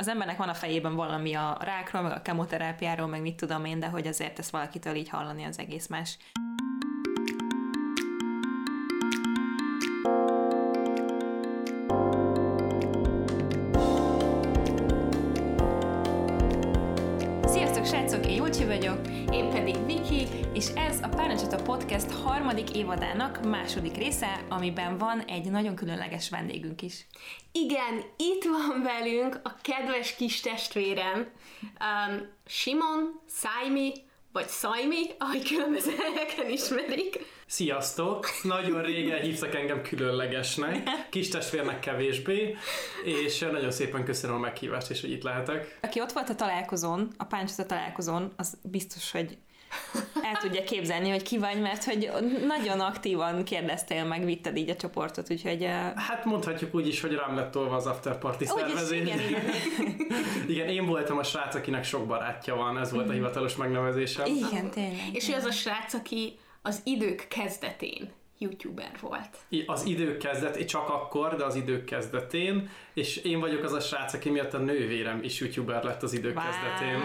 az embernek van a fejében valami a rákról, meg a kemoterápiáról, meg mit tudom én, de hogy azért ezt valakitől így hallani az egész más. Podcast harmadik évadának második része, amiben van egy nagyon különleges vendégünk is. Igen, itt van velünk a kedves kis testvérem, um, Simon, Szájmi, vagy Szajmi, ahogy különböző helyeken ismerik. Sziasztok! Nagyon régen hívtak engem különlegesnek, kis testvérnek kevésbé, és nagyon szépen köszönöm a meghívást, és hogy itt lehetek. Aki ott volt a találkozón, a Páncsata találkozón, az biztos, hogy el tudja képzelni, hogy ki vagy, mert hogy nagyon aktívan kérdeztél meg, vitted így a csoportot, úgyhogy... Hát mondhatjuk úgy is, hogy rám lett tolva az after party szervezés. igen, igen. igen, én voltam a srác, akinek sok barátja van, ez volt a hivatalos megnevezésem. Igen, tényleg. És ő az a srác, aki az idők kezdetén youtuber volt. I- Az idők kezdet, csak akkor, de az idők kezdetén, és én vagyok az a srác, aki miatt a nővérem is youtuber lett az idők Wow. kezdetén.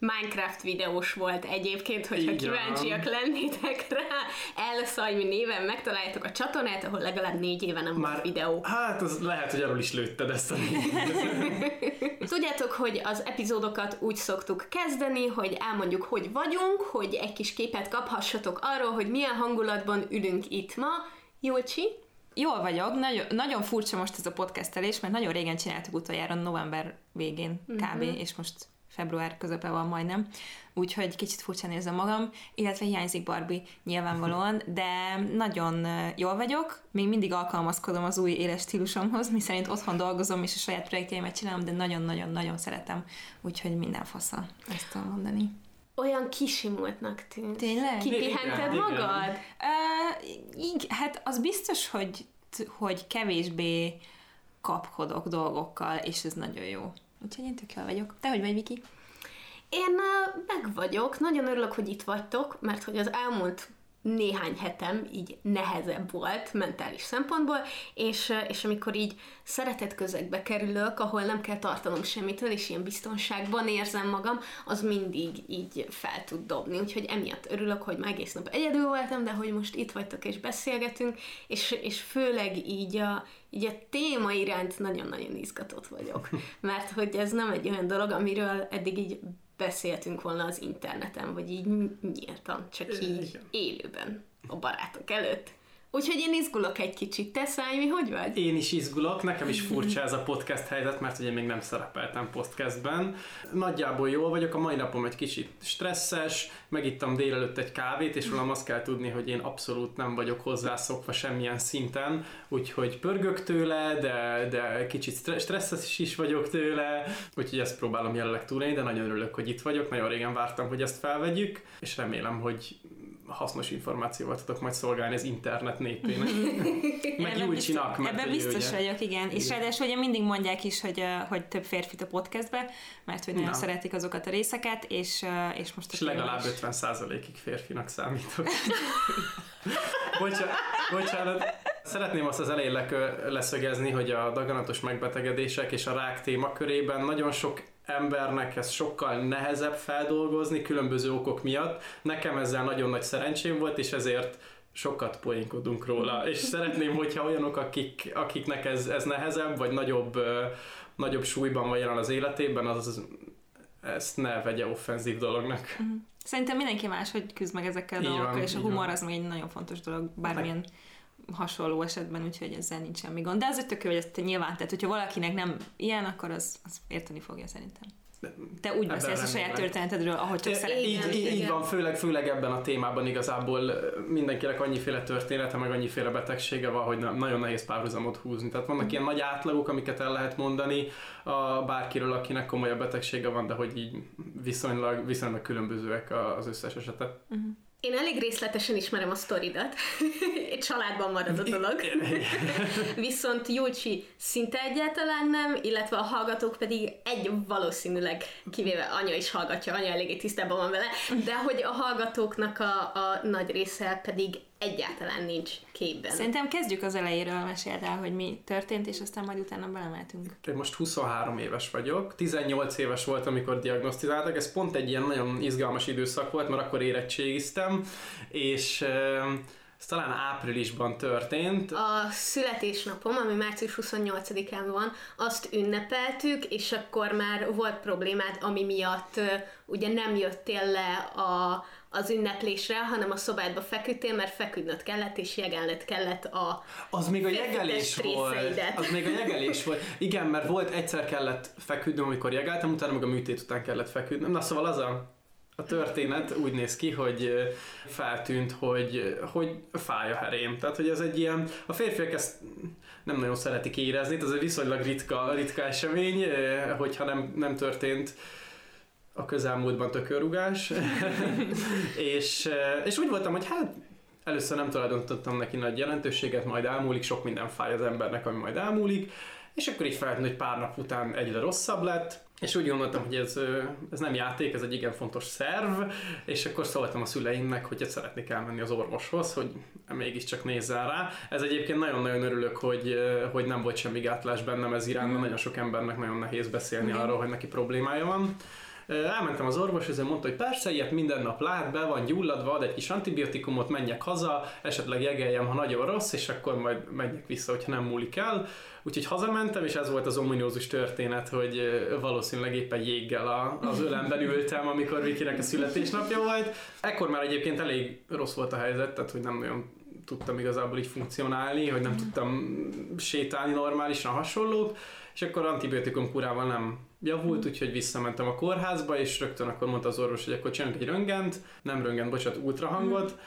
Minecraft videós volt egyébként, hogyha van. kíváncsiak lennétek rá. Elszajmi néven megtaláljátok a csatornát, ahol legalább négy éve nem volt videó. Hát, az lehet, hogy arról is lőtted ezt a Tudjátok, hogy az epizódokat úgy szoktuk kezdeni, hogy elmondjuk, hogy vagyunk, hogy egy kis képet kaphassatok arról, hogy milyen hangulatban ülünk itt ma. Júlcsi? Jól vagyok, nagyon, nagyon furcsa most ez a podcastelés, mert nagyon régen csináltuk utoljára november végén kb. és most február közepe van majdnem, úgyhogy kicsit furcsán érzem magam, illetve hiányzik Barbie nyilvánvalóan, de nagyon jól vagyok, még mindig alkalmazkodom az új éles stílusomhoz, miszerint otthon dolgozom és a saját projektjeimet csinálom, de nagyon-nagyon-nagyon szeretem, úgyhogy minden fasza, ezt tudom mondani. Olyan kisimultnak tűnt. Tényleg? Kipihented Igen, magad? Uh, így, hát az biztos, hogy, hogy kevésbé kapkodok dolgokkal, és ez nagyon jó. Úgyhogy én tök jól vagyok. Te hogy vagy, Viki? Én meg vagyok, nagyon örülök, hogy itt vagytok, mert hogy az elmúlt néhány hetem így nehezebb volt mentális szempontból, és, és amikor így szeretett közegbe kerülök, ahol nem kell tartanom semmitől, és ilyen biztonságban érzem magam, az mindig így fel tud dobni. Úgyhogy emiatt örülök, hogy már egész nap egyedül voltam, de hogy most itt vagytok és beszélgetünk, és, és főleg így a, így a téma iránt nagyon-nagyon izgatott vagyok. Mert hogy ez nem egy olyan dolog, amiről eddig így beszéltünk volna az interneten, vagy így nyíltan, csak így élőben a barátok előtt. Úgyhogy én izgulok egy kicsit. Te, Szájmi, hogy vagy? Én is izgulok, nekem is furcsa ez a podcast helyzet, mert ugye még nem szerepeltem podcastben. Nagyjából jól vagyok, a mai napom egy kicsit stresszes, megittam délelőtt egy kávét, és rólam azt kell tudni, hogy én abszolút nem vagyok hozzászokva semmilyen szinten, úgyhogy pörgök tőle, de, de kicsit stre- stresszes is vagyok tőle, úgyhogy ezt próbálom jelenleg túlélni, de nagyon örülök, hogy itt vagyok, nagyon régen vártam, hogy ezt felvegyük, és remélem, hogy hasznos információval tudok majd szolgálni az internet népének. Meg Júlcsinak, ebben biztos ugye- vagyok, igen. És Igen. ráadásul ugye mindig mondják is, hogy, hogy több férfit a podcastbe, mert hogy nagyon Na. szeretik azokat a részeket, és, és most... És a legalább is- 50%-ig férfinak számítok. Bocsánat, bocsánat. Szeretném azt az elején leszögezni, hogy a daganatos megbetegedések és a rák témakörében nagyon sok embernek ez sokkal nehezebb feldolgozni különböző okok miatt. Nekem ezzel nagyon nagy szerencsém volt, és ezért sokat poénkodunk róla, és szeretném, hogyha olyanok, akik, akiknek ez, ez nehezebb, vagy nagyobb, ö, nagyobb súlyban van jelen az életében, az, az ezt ne vegye offenzív dolognak. Szerintem mindenki más, hogy küzd meg ezekkel a dolgokkal, és a humor van. az még egy nagyon fontos dolog, bármilyen hasonló esetben, úgyhogy ezzel nincs semmi gond. De az tök jó, hogy ezt nyilván, tehát hogyha valakinek nem ilyen, akkor az, az érteni fogja szerintem. Te úgy beszélsz a saját történetedről, ahogy csak szeretnél. így, így, így van, főleg, főleg ebben a témában igazából mindenkinek annyiféle története, meg annyiféle betegsége van, hogy nagyon nehéz párhuzamot húzni. Tehát vannak ilyen nagy átlagok, amiket el lehet mondani a bárkiről, akinek komolyabb betegsége van, de hogy így viszonylag, viszonylag különbözőek az összes esetek. Én elég részletesen ismerem a sztoridat. Egy családban marad a dolog. Viszont Júlcsi szinte egyáltalán nem, illetve a hallgatók pedig egy valószínűleg, kivéve anya is hallgatja, anya eléggé tisztában van vele, de hogy a hallgatóknak a, a nagy része pedig egyáltalán nincs képben. Szerintem kezdjük az elejéről, meséld el, hogy mi történt, és aztán majd utána belemeltünk. Én most 23 éves vagyok, 18 éves volt, amikor diagnosztizáltak, ez pont egy ilyen nagyon izgalmas időszak volt, mert akkor érettségiztem, és ez talán áprilisban történt. A születésnapom, ami március 28-án van, azt ünnepeltük, és akkor már volt problémád, ami miatt ugye nem jöttél le a, az ünneplésre, hanem a szobádba feküdtél, mert feküdnöd kellett, és jegelned kellett a Az még a jegelés volt. Az még a jegelés volt. Igen, mert volt, egyszer kellett feküdnöm, amikor jegeltem, utána meg a műtét után kellett feküdnöm. Na szóval az a a történet úgy néz ki, hogy feltűnt, hogy, hogy fáj a herém. Tehát, hogy ez egy ilyen, a férfiak ezt nem nagyon szeretik érezni, ez egy viszonylag ritka, ritka esemény, hogyha nem, nem történt a közelmúltban tökörrugás. és, és úgy voltam, hogy hát először nem tulajdonítottam neki nagy jelentőséget, majd elmúlik, sok minden fáj az embernek, ami majd elmúlik, és akkor így feltűnt, hogy pár nap után egyre rosszabb lett, és úgy gondoltam, hogy ez, ez nem játék, ez egy igen fontos szerv, és akkor szóltam a szüleimnek, hogy szeretnék elmenni az orvoshoz, hogy mégiscsak nézzen rá. Ez egyébként nagyon-nagyon örülök, hogy, hogy nem volt semmi gátlás bennem ez irányban, mm. nagyon sok embernek nagyon nehéz beszélni arról, hogy neki problémája van. Elmentem az orvos, és mondta, hogy persze, ilyet minden nap lát, be van gyulladva, ad egy kis antibiotikumot, menjek haza, esetleg jegeljem, ha nagyon rossz, és akkor majd menjek vissza, hogyha nem múlik el. Úgyhogy hazamentem, és ez volt az ominózus történet, hogy valószínűleg éppen jéggel a, az ölemben ültem, amikor Vikinek a születésnapja volt. Ekkor már egyébként elég rossz volt a helyzet, tehát hogy nem nagyon tudtam igazából így funkcionálni, hogy nem tudtam sétálni normálisan hasonlók, és akkor antibiotikum kurával nem javult, úgyhogy visszamentem a kórházba, és rögtön akkor mondta az orvos, hogy akkor csinálunk egy röngent, nem röngent, bocsánat, ultrahangot,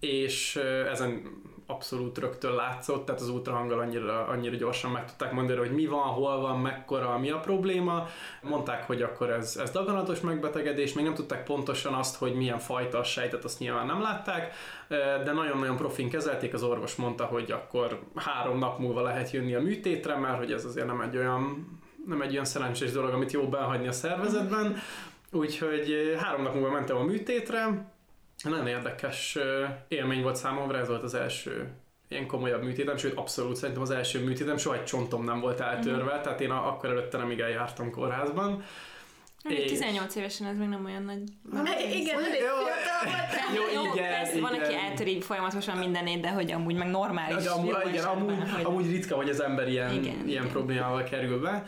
és ezen abszolút rögtön látszott, tehát az ultrahanggal annyira, annyira gyorsan meg tudták mondani, hogy mi van, hol van, mekkora, mi a probléma. Mondták, hogy akkor ez, ez daganatos megbetegedés, még nem tudták pontosan azt, hogy milyen fajta a sejtet, azt nyilván nem látták, de nagyon-nagyon profin kezelték, az orvos mondta, hogy akkor három nap múlva lehet jönni a műtétre, mert hogy ez azért nem egy olyan nem egy olyan szerencsés dolog, amit jó behagyni a szervezetben, úgyhogy három nap múlva mentem a műtétre, nagyon érdekes élmény volt számomra, ez volt az első ilyen komolyabb műtétem, sőt abszolút szerintem az első műtétem, soha egy csontom nem volt eltörve, mm. tehát én akkor előtte nem igen jártam kórházban. És... 18 évesen ez még nem olyan nagy... Na, igen, elég jó, jó, igen, persze, igen. van, aki eltöri folyamatosan mindenét, de hogy amúgy meg normális. De amúgy, igen, amúgy, hogy... amúgy ritka, hogy az ember ilyen, igen, ilyen igen. problémával kerül be.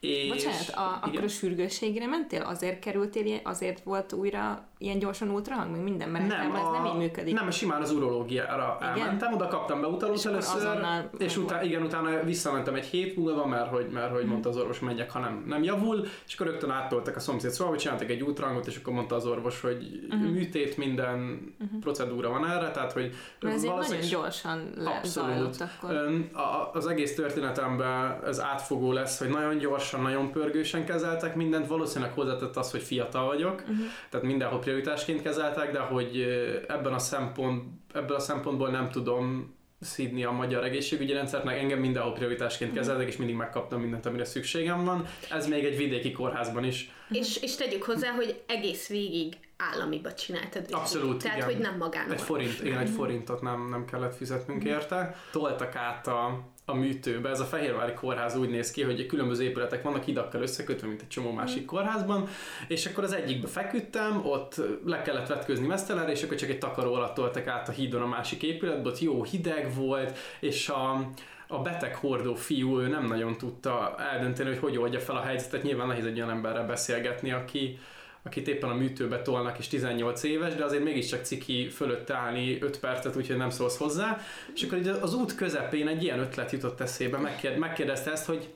És... Bocsánat, a, akkor a sürgősségre mentél? Azért kerültél, azért volt újra ilyen gyorsan ultrahang, még minden, mert nem, ez nem így működik. Nem, simán az urológiára igen? elmentem, oda kaptam be utalót először, és utána, igen, utána visszamentem egy hét múlva, mert hogy, mert hogy mondta az orvos, menjek, ha nem, nem javul, és akkor rögtön áttoltak a szomszéd szóval, hogy csináltak egy ultrahangot, és akkor mondta az orvos, hogy uh-huh. műtét, minden uh-huh. procedúra van erre, tehát hogy mert nagyon gyorsan lezajlott akkor. Az egész történetemben ez átfogó lesz, hogy nagyon gyorsan, nagyon pörgősen kezeltek mindent, valószínűleg hozzátett az, hogy fiatal vagyok, uh-huh. tehát mindenhol prioritásként kezeltek, de hogy ebben a szempont, ebből a szempontból nem tudom szídni a magyar egészségügyi rendszert, meg engem mindenhol prioritásként mhm. kezeltek, és mindig megkaptam mindent, amire szükségem van. Ez még egy vidéki kórházban is. És, és tegyük hozzá, hogy egész végig államiba csináltad. Abszolút, Tehát, igen. hogy nem magán. Egy forint, igen, egy forintot nem, nem kellett fizetnünk érte. Toltak át a, a műtőbe. Ez a Fehérvári kórház úgy néz ki, hogy különböző épületek vannak hidakkal összekötve, mint egy csomó másik kórházban, és akkor az egyikbe feküdtem, ott le kellett vetkőzni mesztelenre, és akkor csak egy takaró alatt toltak át a hídon a másik épületbe, ott jó hideg volt, és a, a beteg hordó fiú, ő nem nagyon tudta eldönteni, hogy hogy oldja fel a helyzetet. Nyilván nehéz egy olyan emberrel beszélgetni, aki, akit éppen a műtőbe tolnak, és 18 éves, de azért mégiscsak ciki fölött állni 5 percet, úgyhogy nem szólsz hozzá. És akkor az út közepén egy ilyen ötlet jutott eszébe, megkérdezte, megkérdezte ezt, hogy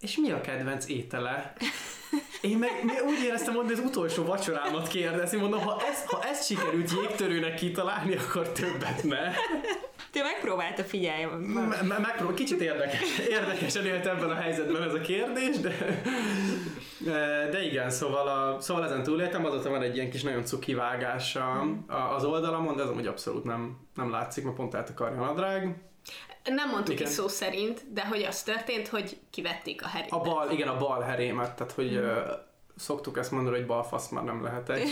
és mi a kedvenc étele? Én meg úgy éreztem, hogy az utolsó vacsorámat kérdezni, mondom, ha ezt, ha ezt sikerült jégtörőnek kitalálni, akkor többet ne. Te megpróbálta, figyelj. Me- megpróbál, kicsit érdekes, érdekesen élt ebben a helyzetben ez a kérdés, de, de igen, szóval, a, szóval ezen túléltem, azóta van egy ilyen kis nagyon cuki vágás a, a, az oldalamon, de ez amúgy abszolút nem, nem látszik, mert pont eltakarja a nadrág. Nem mondtuk igen. ki szó szerint, de hogy az történt, hogy kivették a herét. A bal, igen, a bal herémet, tehát hogy mm szoktuk ezt mondani, hogy balfasz már nem lehetek.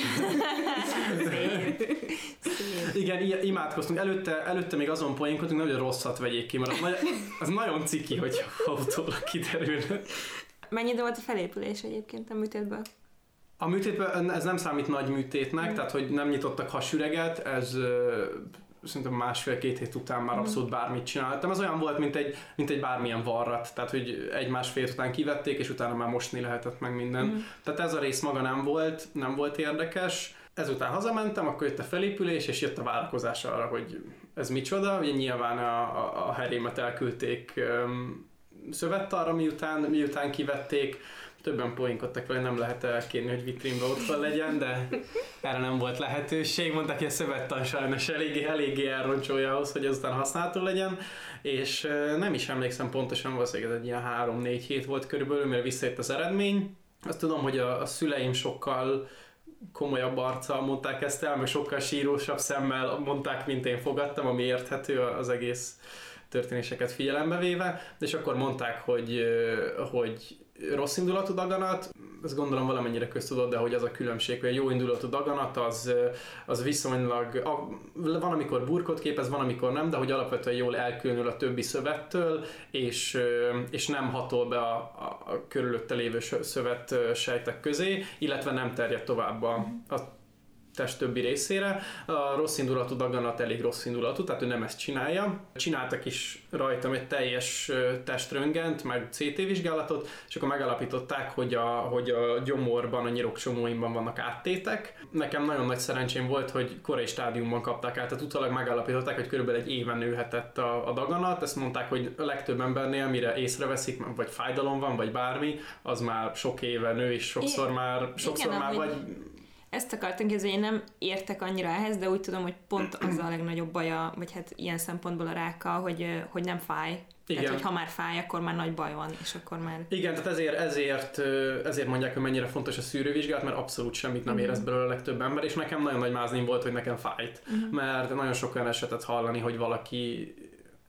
Szép. Szép. Igen, imádkoztunk. Előtte, előtte még azon poénkodtunk, hogy rosszat vegyék ki, mert az, nagy, az nagyon ciki, hogy utólag kiderülne. Mennyi volt a felépülés egyébként a műtétből? A műtétben ez nem számít nagy műtétnek, mm. tehát hogy nem nyitottak hasüreget, ez szerintem másfél-két hét után már mhm. abszolút bármit csináltam. Ez olyan volt, mint egy, mint egy bármilyen varrat, tehát hogy egy-másfél után kivették, és utána már mosni lehetett meg minden. Mm. Tehát ez a rész maga nem volt, nem volt érdekes. Ezután hazamentem, akkor jött a felépülés, és jött a várakozás arra, hogy ez micsoda. Ugye nyilván a, a, a herémet elküldték um, szövettarra, miután, miután kivették többen poénkodtak vele, nem lehet elkérni, hogy vitrínbe ott van legyen, de erre nem volt lehetőség. Mondták, hogy a szövettan sajnos eléggé, eléggé elroncsolja ahhoz, hogy ezután használható legyen, és nem is emlékszem pontosan, valószínűleg ez egy ilyen 3-4 hét volt körülbelül, mire visszajött az eredmény. Azt tudom, hogy a, a szüleim sokkal komolyabb arccal mondták ezt el, meg sokkal sírósabb szemmel mondták, mint én fogadtam, ami érthető az egész történéseket figyelembe véve, és akkor mondták, hogy, hogy rossz indulatú daganat, ezt gondolom valamennyire köztudott, de hogy az a különbség, hogy a jó indulatú daganat az, az viszonylag, a, van amikor burkot képez, van amikor nem, de hogy alapvetően jól elkülönül a többi szövettől, és, és nem hatol be a, a, a körülötte lévő szövet sejtek közé, illetve nem terjed tovább a, a test többi részére. A rossz indulatú daganat elég rossz indulatú, tehát ő nem ezt csinálja. Csináltak is rajtam egy teljes teströngent, meg CT vizsgálatot, és akkor megalapították, hogy a, hogy a gyomorban, a nyirokcsomóimban vannak áttétek. Nekem nagyon nagy szerencsém volt, hogy korai stádiumban kapták át, tehát utólag megalapították, hogy körülbelül egy éven nőhetett a, a daganat. Ezt mondták, hogy a legtöbb embernél, mire észreveszik, vagy fájdalom van, vagy bármi, az már sok éve nő, és sokszor már, sokszor Igen, már vagy ezt akartam kérdezni, én nem értek annyira ehhez, de úgy tudom, hogy pont az a legnagyobb baja, vagy hát ilyen szempontból a rákkal, hogy, hogy nem fáj. Igen. Tehát, hogy ha már fáj, akkor már nagy baj van, és akkor már... Igen, tehát ezért, ezért, ezért mondják, hogy mennyire fontos a szűrővizsgálat, mert abszolút semmit nem érez belőle a legtöbb ember, és nekem nagyon nagy máznim volt, hogy nekem fájt. Uh-huh. Mert nagyon sok olyan esetet hallani, hogy valaki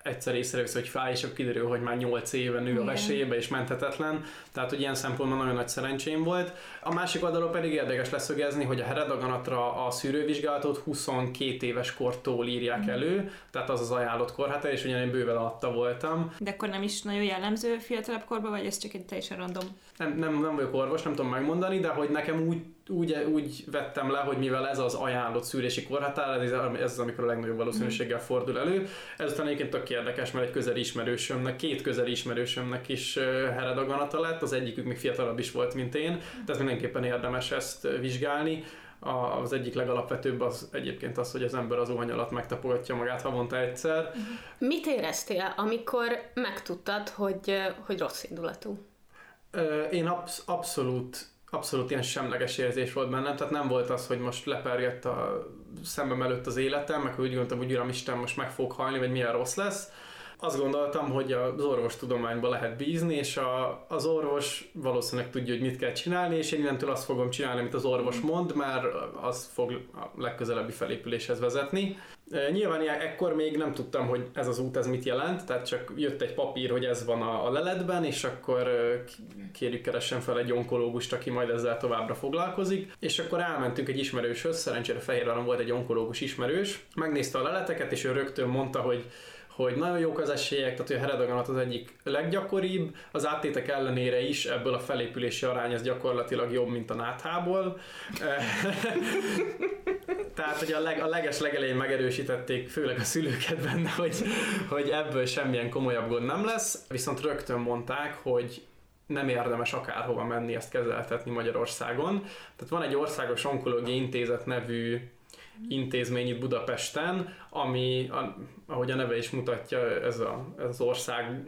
egyszer észrevesz, hogy fáj, és akkor kiderül, hogy már 8 éve nő a vesélybe, és menthetetlen. Tehát, hogy ilyen szempontból nagyon nagy szerencsém volt. A másik oldalról pedig érdekes leszögezni, hogy a heredaganatra a szűrővizsgálatot 22 éves kortól írják mm. elő, tehát az az ajánlott korhatár, és ugyan én bőven alatta voltam. De akkor nem is nagyon jellemző fiatalabb korban, vagy ez csak egy teljesen random? Nem, nem, nem vagyok orvos, nem tudom megmondani, de hogy nekem úgy úgy, úgy vettem le, hogy mivel ez az ajánlott szűrési korhatár, ez, ez az, amikor a legnagyobb valószínűséggel mhm. fordul elő. Ezután egyébként tök érdekes, mert egy közel ismerősömnek, két közel ismerősömnek is heredaganata lett, az egyikük még fiatalabb is volt, mint én, tehát mindenképpen érdemes ezt vizsgálni. Az egyik legalapvetőbb az egyébként az, hogy az ember az óhany alatt megtapogatja magát havonta egyszer. Mhm. Mit éreztél, amikor megtudtad, hogy, hogy rossz indulatú? Én absz- abszolút abszolút ilyen semleges érzés volt bennem, tehát nem volt az, hogy most lepergett a szemem előtt az életem, meg úgy gondoltam, hogy Uramisten, most meg fog halni, vagy milyen rossz lesz. Azt gondoltam, hogy az orvos tudományba lehet bízni, és a, az orvos valószínűleg tudja, hogy mit kell csinálni, és én innentől azt fogom csinálni, amit az orvos mond, mert az fog a legközelebbi felépüléshez vezetni. Nyilván ekkor még nem tudtam, hogy ez az út ez mit jelent, tehát csak jött egy papír, hogy ez van a, a leletben, és akkor kérjük keressen fel egy onkológust, aki majd ezzel továbbra foglalkozik. És akkor elmentünk egy ismerőshöz, szerencsére Fehérváron volt egy onkológus ismerős, megnézte a leleteket, és ő rögtön mondta, hogy hogy nagyon jók az esélyek, tehát hogy a heredaganat az egyik leggyakoribb, az áttétek ellenére is ebből a felépülési arány ez gyakorlatilag jobb, mint a náthából. Tehát, hogy a, leg, a leges legelején megerősítették, főleg a szülőket benne, hogy, hogy ebből semmilyen komolyabb gond nem lesz, viszont rögtön mondták, hogy nem érdemes akárhova menni ezt kezeltetni Magyarországon. Tehát van egy országos onkológiai intézet nevű intézmény itt Budapesten, ami, a, ahogy a neve is mutatja, ez, a, ez az ország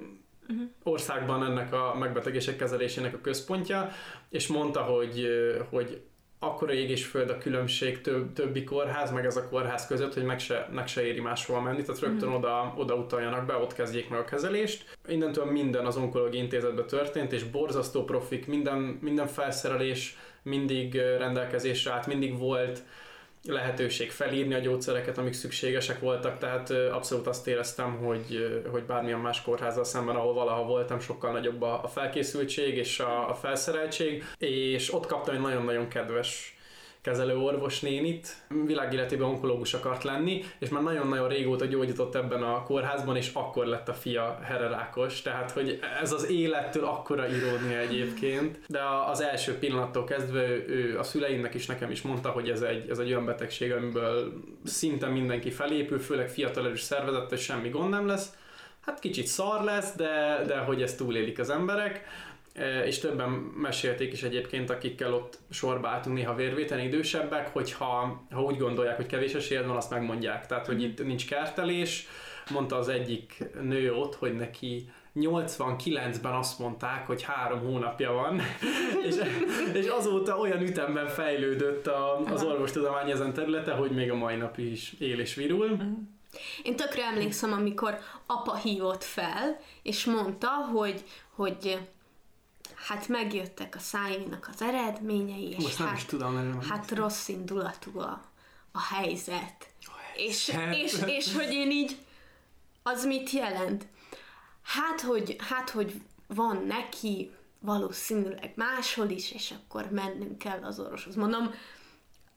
uh-huh. országban ennek a megbetegések kezelésének a központja, és mondta, hogy, hogy akkora ég és föld a különbség több, többi kórház, meg ez a kórház között, hogy meg se, meg se éri máshova menni, tehát rögtön uh-huh. oda, oda utaljanak be, ott kezdjék meg a kezelést. Innentől minden az onkológiai intézetben történt, és borzasztó profik, minden, minden felszerelés mindig rendelkezésre állt, mindig volt lehetőség felírni a gyógyszereket, amik szükségesek voltak, tehát abszolút azt éreztem, hogy, hogy bármilyen más kórházzal szemben, ahol valaha voltam, sokkal nagyobb a felkészültség és a, a felszereltség, és ott kaptam egy nagyon-nagyon kedves kezelő orvosnénit, világéletében onkológus akart lenni, és már nagyon-nagyon régóta gyógyított ebben a kórházban, és akkor lett a fia hererákos, tehát hogy ez az élettől akkora irónia egyébként, de az első pillanattól kezdve ő, a szüleimnek is nekem is mondta, hogy ez egy, ez egy olyan betegség, amiből szinte mindenki felépül, főleg fiatal erős szervezet, és semmi gond nem lesz. Hát kicsit szar lesz, de, de hogy ezt túlélik az emberek és többen mesélték is egyébként, akikkel ott sorba álltunk néha vérvéteni idősebbek, hogy ha, ha úgy gondolják, hogy kevés esélyed van, azt megmondják. Tehát, hogy itt nincs kertelés. Mondta az egyik nő ott, hogy neki 89-ben azt mondták, hogy három hónapja van, és, és azóta olyan ütemben fejlődött a, az orvostudomány ezen területe, hogy még a mai nap is él és virul. Én tökre emlékszem, amikor apa hívott fel, és mondta, hogy, hogy hát megjöttek a szájénak az eredményei, és Most hát, nem is tudom, nem hát rossz indulatú a, a helyzet. A és, és, és, hogy én így, az mit jelent? Hát hogy, hát, hogy van neki valószínűleg máshol is, és akkor mennünk kell az orvoshoz. Mondom,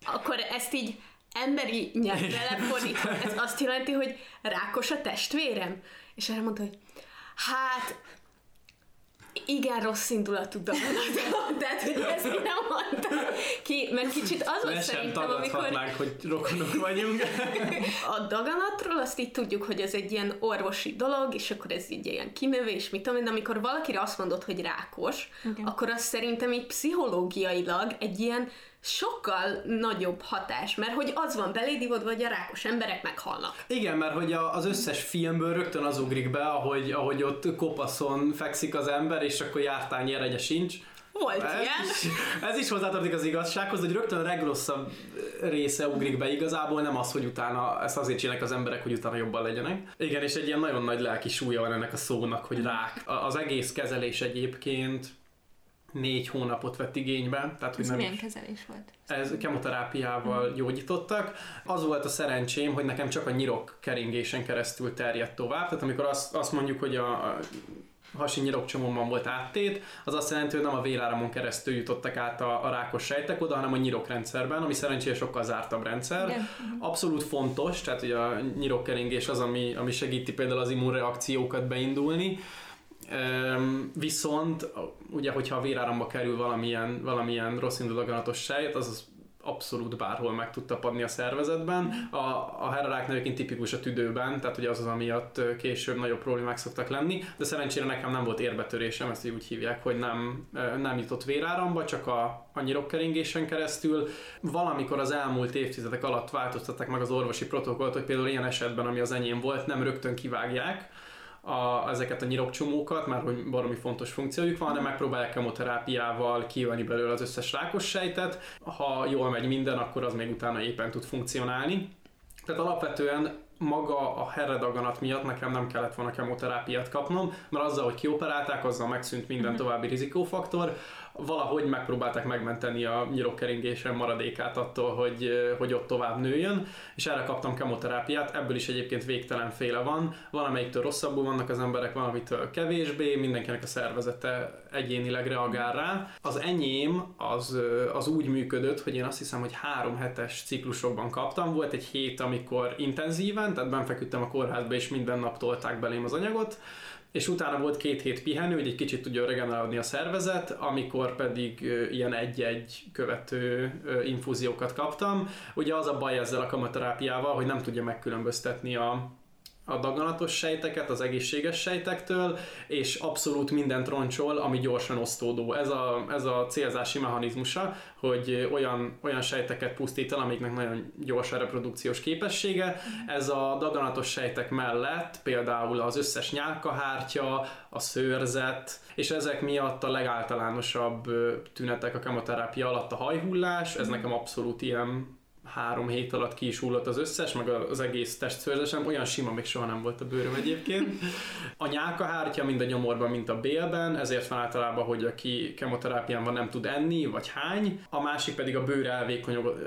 akkor ezt így emberi nyelvre lefordítva, ez azt jelenti, hogy rákos a testvérem? És erre mondta, hogy hát igen rossz indulatú daganat. Tehát, hogy ezt én nem mondtam ki, mert kicsit az volt szerintem, amikor... hogy rokonok vagyunk. A daganatról azt így tudjuk, hogy ez egy ilyen orvosi dolog, és akkor ez így ilyen kinövés, mit tudom én, de amikor valakire azt mondod, hogy rákos, okay. akkor az szerintem így pszichológiailag egy ilyen sokkal nagyobb hatás, mert hogy az van beléd hogy a rákos emberek meghalnak. Igen, mert hogy az összes filmből rögtön az ugrik be, ahogy, ahogy ott kopaszon fekszik az ember, és akkor jártány eregye sincs. Volt ez ilyen. Is, ez is hozzátartozik az igazsághoz, hogy rögtön a legrosszabb része ugrik be igazából, nem az, hogy utána ezt azért csinálják az emberek, hogy utána jobban legyenek. Igen, és egy ilyen nagyon nagy lelki súlya van ennek a szónak, hogy rák. Az egész kezelés egyébként négy hónapot vett igénybe. Tehát, hogy Ez nem milyen is, kezelés volt? Ez kemoterápiával hmm. gyógyítottak. Az volt a szerencsém, hogy nekem csak a nyirok keringésen keresztül terjedt tovább. Tehát amikor azt, azt mondjuk, hogy a, a hasi nyirokcsomóban volt áttét, az azt jelenti, hogy nem a véráramon keresztül jutottak át a, a rákos sejtek oda, hanem a nyirokrendszerben, ami szerencsére sokkal zártabb rendszer. Igen. Abszolút fontos, tehát hogy a nyirokkeringés az, ami, ami segíti például az immunreakciókat beindulni, Viszont ugye, hogyha a véráramba kerül valamilyen, valamilyen rossz indulaganatos sejt, az, az abszolút bárhol meg tud tapadni a szervezetben. A, a herrák tipikus a tüdőben, tehát ugye az az, amiatt később nagyobb problémák szoktak lenni, de szerencsére nekem nem volt érbetörésem, ezt úgy hívják, hogy nem, nem jutott véráramba, csak a, a nyirokkeringésen keresztül. Valamikor az elmúlt évtizedek alatt változtatták meg az orvosi protokollt, hogy például ilyen esetben, ami az enyém volt, nem rögtön kivágják, a, ezeket a nyirokcsomókat, már hogy baromi fontos funkciójuk van, hanem megpróbálják kemoterápiával kijönni belőle az összes rákos sejtet. Ha jól megy minden, akkor az még utána éppen tud funkcionálni. Tehát alapvetően maga a herredaganat miatt nekem nem kellett volna kemoterápiát kapnom, mert azzal, hogy kioperálták, azzal megszűnt minden mhm. további rizikófaktor valahogy megpróbálták megmenteni a nyirokkeringésen maradékát attól, hogy, hogy ott tovább nőjön, és erre kaptam kemoterápiát, ebből is egyébként végtelen féle van, valamelyiktől rosszabbul vannak az emberek, valamitől kevésbé, mindenkinek a szervezete egyénileg reagál rá. Az enyém az, az úgy működött, hogy én azt hiszem, hogy három hetes ciklusokban kaptam, volt egy hét, amikor intenzíven, tehát benfeküdtem a kórházba, és minden nap tolták belém az anyagot, és utána volt két hét pihenő, hogy egy kicsit tudja regenerálni a szervezet, amikor pedig ilyen egy-egy követő infúziókat kaptam. Ugye az a baj ezzel a kamoterápiával, hogy nem tudja megkülönböztetni a, a daganatos sejteket az egészséges sejtektől, és abszolút mindent roncsol, ami gyorsan osztódó. Ez a, ez a célzási mechanizmusa, hogy olyan, olyan sejteket pusztít el, amiknek nagyon gyors a reprodukciós képessége. Ez a daganatos sejtek mellett például az összes nyálkahártya, a szőrzet, és ezek miatt a legáltalánosabb tünetek a kemoterápia alatt a hajhullás, ez nekem abszolút ilyen három hét alatt ki is hullott az összes, meg az egész testszőrzesem, olyan sima még soha nem volt a bőröm egyébként. A nyálkahártya mind a nyomorban, mint a bélben, ezért van általában, hogy aki kemoterápián van nem tud enni, vagy hány. A másik pedig a bőr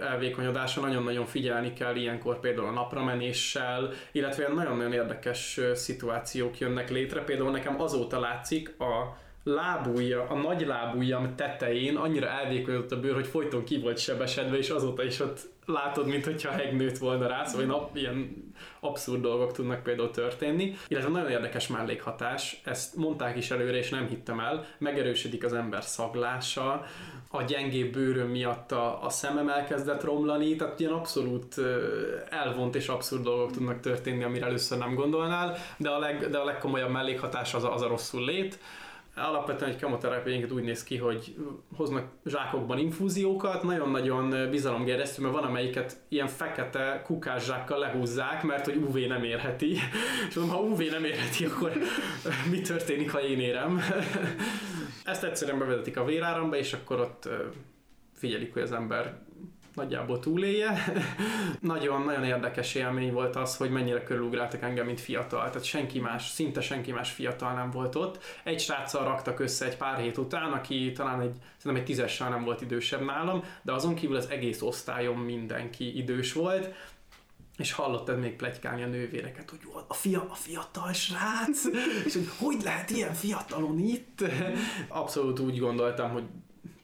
elvékonyodása, nagyon-nagyon figyelni kell ilyenkor például a napramenéssel, illetve nagyon-nagyon érdekes szituációk jönnek létre. Például nekem azóta látszik a lábúja, a nagy lábújam tetején annyira elvékonyodott a bőr, hogy folyton ki volt sebesedve, és azóta is ott látod, mint hogyha heg nőtt volna rá, szóval nap, ilyen abszurd dolgok tudnak például történni. Illetve nagyon érdekes mellékhatás, ezt mondták is előre, és nem hittem el, megerősödik az ember szaglása, a gyengébb bőröm miatt a, a szemem elkezdett romlani, tehát ilyen abszolút elvont és abszurd dolgok tudnak történni, amire először nem gondolnál, de a, leg, de a legkomolyabb mellékhatás az a, az a rosszul lét alapvetően egy kemoterápiánket úgy néz ki, hogy hoznak zsákokban infúziókat, nagyon-nagyon bizalomgerjesztő, mert van amelyiket ilyen fekete kukás zsákkal lehúzzák, mert hogy UV nem érheti. És mondom, ha UV nem érheti, akkor mi történik, ha én érem? Ezt egyszerűen bevezetik a véráramba, és akkor ott figyelik, hogy az ember nagyjából túlélje. Nagyon-nagyon érdekes élmény volt az, hogy mennyire körülugráltak engem, mint fiatal. Tehát senki más, szinte senki más fiatal nem volt ott. Egy sráccal raktak össze egy pár hét után, aki talán egy, szerintem egy tízessel nem volt idősebb nálam, de azon kívül az egész osztályom mindenki idős volt, és hallottad még plegykálni a nővéreket, hogy a, fia, a fiatal srác, és hogy hogy lehet ilyen fiatalon itt? Abszolút úgy gondoltam, hogy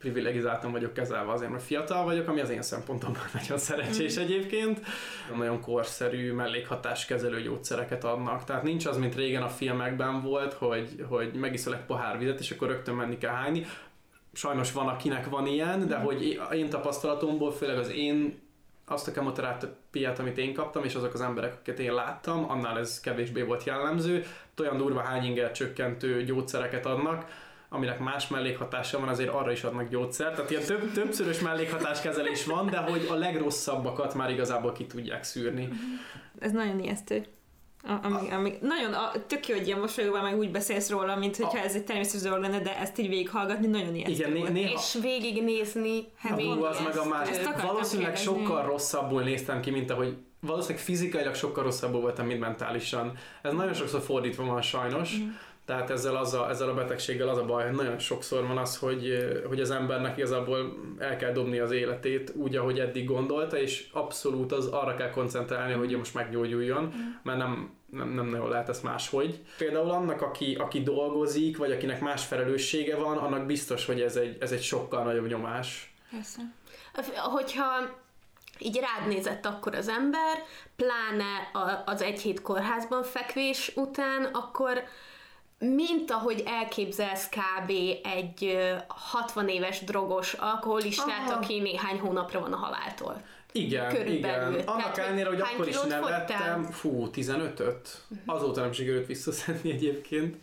privilegizáltan vagyok kezelve azért, mert fiatal vagyok, ami az én szempontomban nagyon szerencsés mm. egyébként. Nagyon korszerű mellékhatáskezelő gyógyszereket adnak, tehát nincs az, mint régen a filmekben volt, hogy, hogy megiszol egy pohár vizet, és akkor rögtön menni kell hányni. Sajnos van, akinek van ilyen, de mm. hogy én tapasztalatomból, főleg az én azt a kemoterápiát, amit én kaptam, és azok az emberek, akiket én láttam, annál ez kevésbé volt jellemző. Olyan durva hányinger csökkentő gyógyszereket adnak, aminek más mellékhatása van, azért arra is adnak gyógyszert. Tehát ilyen több, többszörös mellékhatáskezelés van, de hogy a legrosszabbakat már igazából ki tudják szűrni. Ez nagyon ijesztő. Amíg, amíg, nagyon, a, tök jó, hogy ilyen mosolyogva meg úgy beszélsz róla, mint hogyha a, ez egy természetes dolog lenne, de ezt így végighallgatni nagyon ijesztő Igen, né- néha, És végignézni. Hát az meg a más. Valószínűleg kérdezni. sokkal rosszabbul néztem ki, mint ahogy valószínűleg fizikailag sokkal rosszabbul voltam, mint mentálisan. Ez nagyon sokszor fordítva van sajnos. Mm tehát ezzel, az a, ezzel a betegséggel az a baj, hogy nagyon sokszor van az, hogy, hogy az embernek igazából el kell dobni az életét úgy, ahogy eddig gondolta, és abszolút az arra kell koncentrálni, hogy most meggyógyuljon, mert nem, nem, nem nagyon lehet ezt máshogy. Például annak, aki, aki dolgozik, vagy akinek más felelőssége van, annak biztos, hogy ez egy, ez egy sokkal nagyobb nyomás. Persze. Hogyha így rád nézett akkor az ember, pláne az egy hét kórházban fekvés után, akkor mint ahogy elképzelsz kb. egy 60 éves drogos alkoholistát, Aha. aki néhány hónapra van a haláltól. Igen, Körülbelül. igen. Annak ellenére, hogy akkor is nevettem, fú, 15-öt. Uh-huh. Azóta nem sikerült visszaszedni egyébként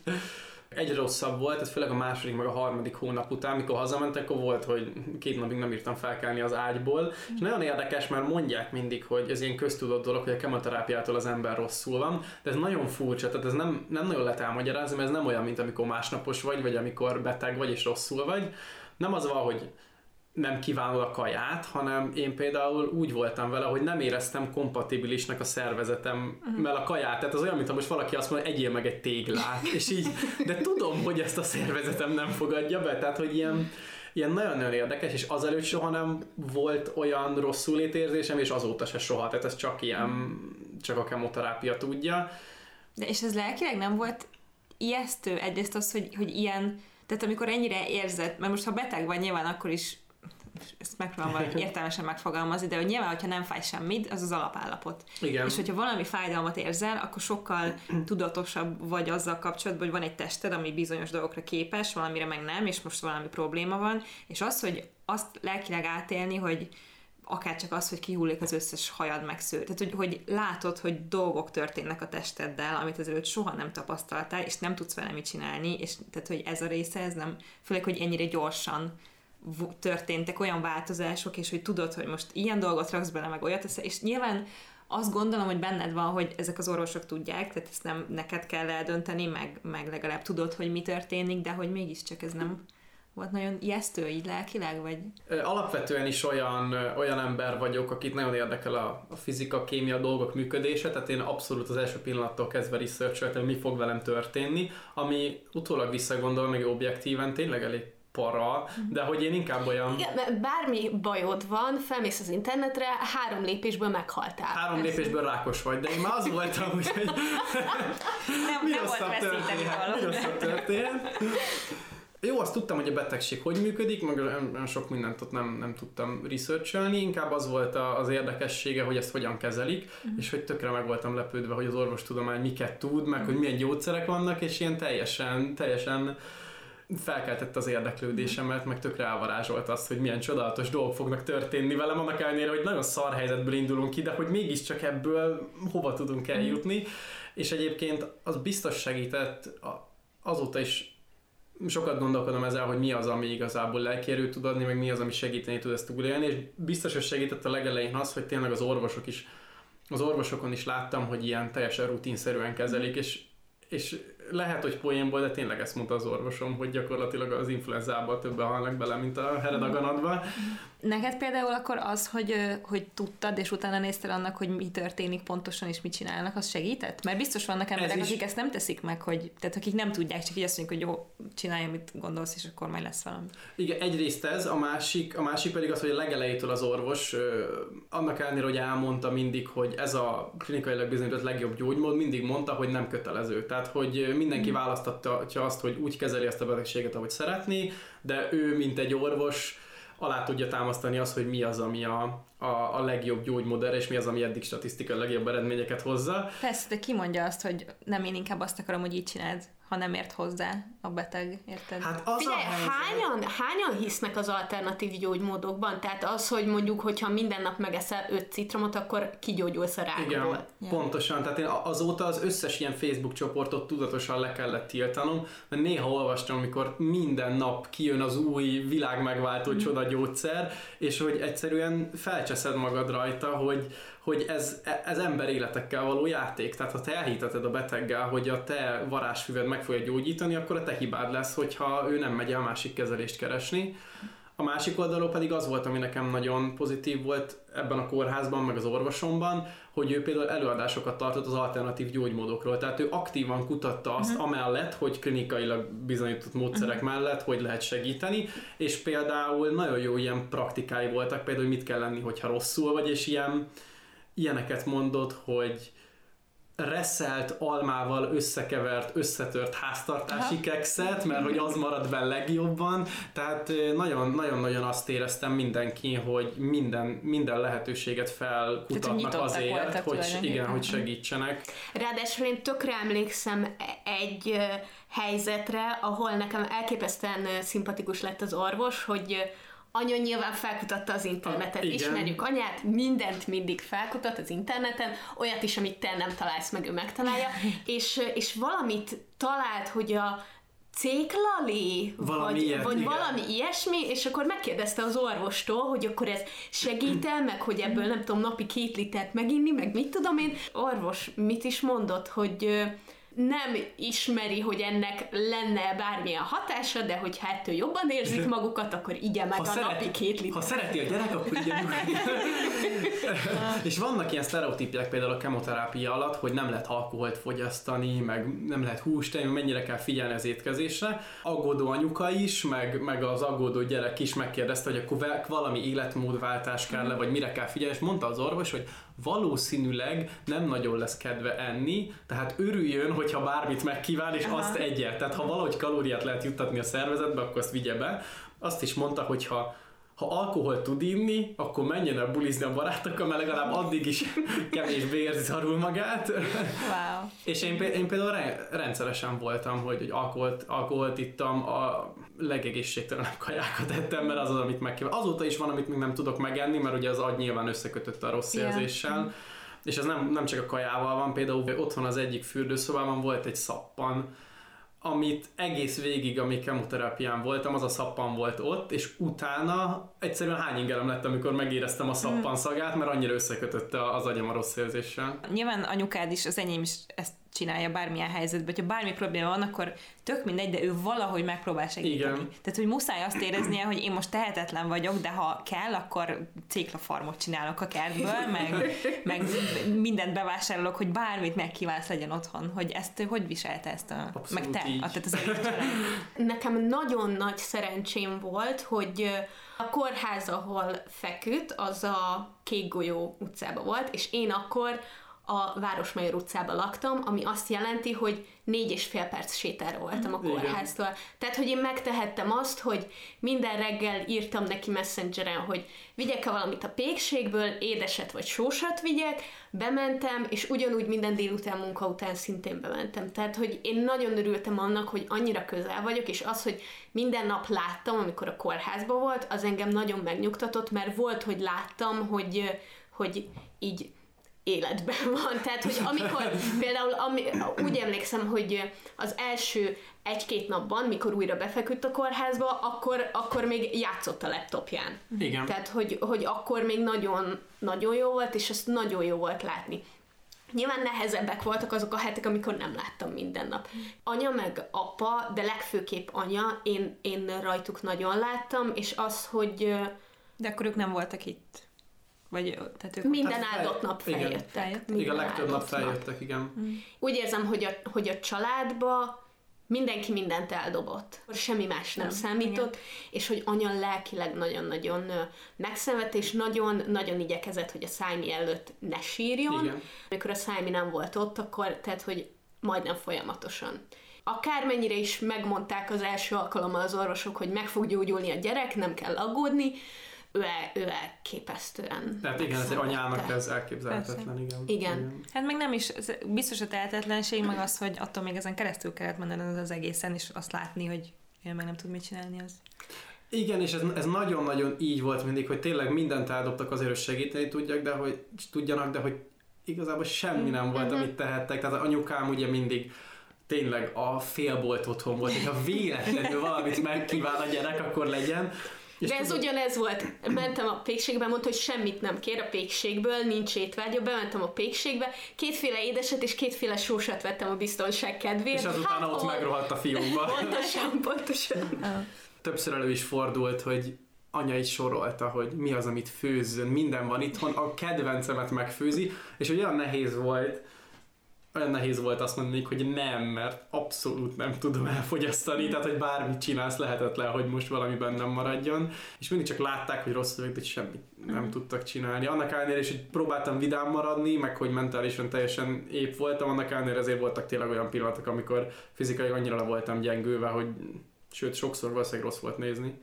egyre rosszabb volt, ez főleg a második, meg a harmadik hónap után, mikor hazamentek, akkor volt, hogy két napig nem írtam felkelni az ágyból, mm. és nagyon érdekes, mert mondják mindig, hogy ez ilyen köztudott dolog, hogy a kemoterápiától az ember rosszul van, de ez nagyon furcsa, tehát ez nem, nem nagyon lehet elmagyarázni, mert ez nem olyan, mint amikor másnapos vagy, vagy amikor beteg vagy és rosszul vagy. Nem az van, hogy nem kívánod a kaját, hanem én például úgy voltam vele, hogy nem éreztem kompatibilisnek a szervezetem uh-huh. a kaját. Tehát az olyan, mintha most valaki azt mondja, egyél meg egy téglát, és így, de tudom, hogy ezt a szervezetem nem fogadja be, tehát hogy ilyen, ilyen nagyon-nagyon érdekes, és azelőtt soha nem volt olyan rosszul érzésem, és azóta se soha, tehát ez csak ilyen, csak a kemoterápia tudja. De és ez lelkileg nem volt ijesztő? Egyrészt az, hogy, hogy ilyen, tehát amikor ennyire érzed, mert most ha beteg vagy, nyilván akkor is ezt megpróbálom valahogy értelmesen megfogalmazni, de hogy nyilván, hogyha nem fáj semmit, az az alapállapot. Igen. És hogyha valami fájdalmat érzel, akkor sokkal tudatosabb vagy azzal kapcsolatban, hogy van egy tested, ami bizonyos dolgokra képes, valamire meg nem, és most valami probléma van, és az, hogy azt lelkileg átélni, hogy akár csak az, hogy kihullik az összes hajad megsző. Tehát, hogy, hogy látod, hogy dolgok történnek a testeddel, amit azért soha nem tapasztaltál, és nem tudsz vele mit csinálni, és tehát, hogy ez a része, ez nem, főleg, hogy ennyire gyorsan történtek olyan változások, és hogy tudod, hogy most ilyen dolgot raksz bele, meg olyat, és nyilván azt gondolom, hogy benned van, hogy ezek az orvosok tudják, tehát ezt nem neked kell eldönteni, meg, meg legalább tudod, hogy mi történik, de hogy mégiscsak ez nem volt nagyon ijesztő így lelkileg, vagy? Alapvetően is olyan, olyan ember vagyok, akit nagyon érdekel a, a fizika, kémia dolgok működése, tehát én abszolút az első pillanattól kezdve researcholtam, mi fog velem történni, ami utólag visszagondol, meg objektíven tényleg elég para, de hogy én inkább olyan... Igen, bármi bajod van, felmész az internetre, három lépésből meghaltál. Három Ez lépésből rákos vagy, de én már az voltam, hogy nem, mi nem volt történt, mi történt. Jó, azt tudtam, hogy a betegség hogy működik, meg olyan sok mindent ott nem, nem tudtam researcholni, inkább az volt az érdekessége, hogy ezt hogyan kezelik, uh-huh. és hogy tökre meg voltam lepődve, hogy az orvostudomány miket tud, meg uh-huh. hogy milyen gyógyszerek vannak, és ilyen teljesen, teljesen felkeltett az érdeklődésemet, meg tökre elvarázsolt azt, hogy milyen csodálatos dolgok fognak történni velem, annak ellenére, hogy nagyon szar helyzetből indulunk ki, de hogy mégiscsak ebből hova tudunk eljutni, és egyébként az biztos segített azóta is sokat gondolkodom ezzel, hogy mi az, ami igazából lelkierőt tud adni, meg mi az, ami segíteni tud ezt túlélni, és biztos, hogy segített a legelején az, hogy tényleg az orvosok is, az orvosokon is láttam, hogy ilyen teljesen rutinszerűen kezelik, és, és lehet, hogy poénból, de tényleg ezt mondta az orvosom, hogy gyakorlatilag az influenzából többen halnak bele, mint a heredaganatban. Neked például akkor az, hogy, hogy tudtad, és utána néztél annak, hogy mi történik pontosan, és mit csinálnak, az segített? Mert biztos vannak emberek, is... akik ezt nem teszik meg, hogy, tehát akik nem tudják, csak így azt mondjuk, hogy jó, csinálj, amit gondolsz, és akkor majd lesz valami. Igen, egyrészt ez, a másik, a másik pedig az, hogy a legelejétől az orvos, annak ellenére, hogy elmondta mindig, hogy ez a klinikailag bizonyított legjobb gyógymód, mindig mondta, hogy nem kötelező. Tehát, hogy mindenki mm. választatta azt, hogy úgy kezeli ezt a betegséget, ahogy szeretné, de ő, mint egy orvos, alá tudja támasztani az, hogy mi az, ami a, a, a legjobb gyógymód és mi az, ami eddig statisztikai legjobb eredményeket hozza. Persze, de ki mondja azt, hogy nem én inkább azt akarom, hogy így csináld, ha nem ért hozzá a beteg, érted? Hát az Figyelj, a hányan, hányan hisznek az alternatív gyógymódokban? Tehát az, hogy mondjuk, hogyha minden nap megeszel öt citromot, akkor kigyógyulsz a rákból. Igen, ja. pontosan. Tehát én azóta az összes ilyen Facebook csoportot tudatosan le kellett tiltanom, mert néha olvastam, amikor minden nap kijön az új világ megváltó mm. csoda gyógyszer, és hogy egyszerűen felcseszed magad rajta, hogy, hogy ez, ez ember életekkel való játék. Tehát ha te elhiteted a beteggel, hogy a te varázsfüved meg fogja gyógyítani, akkor a te hibád lesz, hogyha ő nem megy el másik kezelést keresni. A másik oldalról pedig az volt, ami nekem nagyon pozitív volt ebben a kórházban, meg az orvosomban, hogy ő például előadásokat tartott az alternatív gyógymódokról. Tehát ő aktívan kutatta azt uh-huh. amellett, hogy klinikailag bizonyított módszerek uh-huh. mellett, hogy lehet segíteni, és például nagyon jó ilyen praktikái voltak, például, hogy mit kell lenni, hogyha rosszul vagy, és ilyen ilyeneket mondott, hogy reszelt almával összekevert, összetört háztartási kekszet, mert hogy az marad be legjobban. Tehát nagyon-nagyon azt éreztem mindenki, hogy minden, minden lehetőséget felkutatnak Tehát, azért, hogy igen, hogy segítsenek. Ráadásul én tökre emlékszem egy helyzetre, ahol nekem elképesztően szimpatikus lett az orvos, hogy Anya nyilván felkutatta az internetet, Igen. ismerjük anyát, mindent mindig felkutat az interneten, olyat is, amit te nem találsz meg, ő megtalálja, és, és valamit talált, hogy a céklali, valami vagy, ilyet, vagy valami ilyesmi, és akkor megkérdezte az orvostól, hogy akkor ez segít el, meg hogy ebből nem tudom napi két litert meginni, meg mit tudom én. Orvos mit is mondott, hogy nem ismeri, hogy ennek lenne bármilyen hatása, de hogyha ettől jobban érzik magukat, akkor igye meg ha a szereti, napi két liter. Ha szereti a gyerek, akkor igye meg. és vannak ilyen sztereotípiák például a kemoterápia alatt, hogy nem lehet alkoholt fogyasztani, meg nem lehet húst tenni, mennyire kell figyelni az étkezésre. Aggódó anyuka is, meg, meg az aggódó gyerek is megkérdezte, hogy akkor valami életmódváltás kell le, vagy mire kell figyelni, és mondta az orvos, hogy valószínűleg nem nagyon lesz kedve enni, tehát örüljön, hogyha bármit megkíván, és Aha. azt egye. Tehát ha valahogy kalóriát lehet juttatni a szervezetbe, akkor azt vigye be. Azt is mondta, hogy ha ha alkohol tud inni, akkor menjen el bulizni a barátokkal, mert legalább addig is kevésbé érzi szarul magát. Wow. És én, én például rendszeresen voltam, hogy, hogy alkoholt, alkoholt ittam, a legegészségtelenebb kajákat ettem, mert az az, amit megkíván. Azóta is van, amit még nem tudok megenni, mert ugye az agy nyilván összekötött a rossz yeah. érzéssel. És ez nem, nem csak a kajával van, például ott van az egyik fürdőszobában volt egy szappan, amit egész végig, amíg kemoterápián voltam, az a szappan volt ott, és utána egyszerűen hány ingelem lett, amikor megéreztem a szappan szagát, mert annyira összekötötte az agyam a rossz érzéssel. Nyilván anyukád is, az enyém is ezt csinálja bármilyen helyzetben, hogyha bármi probléma van, akkor tök mindegy, de ő valahogy megpróbál segíteni. Igen. Tehát, hogy muszáj azt éreznie, hogy én most tehetetlen vagyok, de ha kell, akkor céklafarmot csinálok a kertből, meg, meg mindent bevásárolok, hogy bármit megkívánsz legyen otthon. Hogy ezt hogy viselte ezt a... Abszolút meg te, így. a, tehát az. Nekem nagyon nagy szerencsém volt, hogy a kórház, ahol feküdt, az a Kék Golyó utcában volt, és én akkor a Városmajor utcában laktam, ami azt jelenti, hogy négy és fél perc sétára voltam a Igen. kórháztól. Tehát, hogy én megtehettem azt, hogy minden reggel írtam neki messengeren, hogy vigyek-e valamit a pékségből, édeset vagy sósat vigyek, bementem, és ugyanúgy minden délután munka után szintén bementem. Tehát, hogy én nagyon örültem annak, hogy annyira közel vagyok, és az, hogy minden nap láttam, amikor a kórházban volt, az engem nagyon megnyugtatott, mert volt, hogy láttam, hogy, hogy így életben van. Tehát, hogy amikor például ami, úgy emlékszem, hogy az első egy-két napban, mikor újra befeküdt a kórházba, akkor, akkor még játszott a laptopján. Igen. Tehát, hogy, hogy akkor még nagyon, nagyon jó volt, és azt nagyon jó volt látni. Nyilván nehezebbek voltak azok a hetek, amikor nem láttam minden nap. Anya meg apa, de legfőképp anya, én, én rajtuk nagyon láttam, és az, hogy De akkor ők nem voltak itt. Vagy, tehát ők minden Hát fel- áldott nap igen. feljöttek. Feljöttek. Minden Igen, a legtöbb nap feljöttek, igen. Úgy érzem, hogy a, hogy a családba mindenki mindent eldobott. Semmi más nem, Nem, számított, és hogy anya lelkileg nagyon-nagyon megszenvedt, és nagyon-nagyon igyekezett, hogy a szájmi előtt ne sírjon. Igen. Amikor a szájmi nem volt ott, akkor, tehát, hogy majdnem folyamatosan. Akármennyire is megmondták az első alkalommal az orvosok, hogy meg fog gyógyulni a gyerek, nem kell aggódni, ő, el, ő elképesztően Tehát igen, ez egy anyának ez elképzelhetetlen, igen. Igen. Hát meg nem is, ez biztos a tehetetlenség, meg az, hogy attól még ezen keresztül kellett menni az, az egészen, és azt látni, hogy ő meg nem tud mit csinálni, az. Igen, és ez, ez nagyon-nagyon így volt mindig, hogy tényleg mindent eldobtak azért, hogy segíteni tudjak, de hogy tudjanak, de hogy igazából semmi nem volt, Mhm. amit tehettek. Tehát az anyukám ugye mindig tényleg a félbolt otthon volt, hogyha véletlenül valamit megkíván a gyerek, akkor legyen. És De ez tudod- ugyanez volt. Mentem a pékségbe, mondta, hogy semmit nem kér a pékségből, nincs étvágya, bementem a pékségbe, kétféle édeset és kétféle sósat vettem a biztonság kedvéért. és azután ott ahol- megrohadt a fiúkba. Pontosan, pontosan. Többször elő is fordult, hogy anya is sorolta, hogy mi az, amit főzzön, minden van itthon, a kedvencemet megfőzi, és hogy olyan nehéz volt, olyan nehéz volt azt mondani, hogy nem, mert abszolút nem tudom elfogyasztani, tehát hogy bármit csinálsz, lehetetlen, hogy most valami bennem maradjon, és mindig csak látták, hogy rossz vagyok, de semmit nem tudtak csinálni. Annak ellenére is, hogy próbáltam vidám maradni, meg hogy mentálisan teljesen épp voltam, annak ellenére azért voltak tényleg olyan pillanatok, amikor fizikai annyira le voltam gyengülve, hogy sőt, sokszor valószínűleg rossz volt nézni.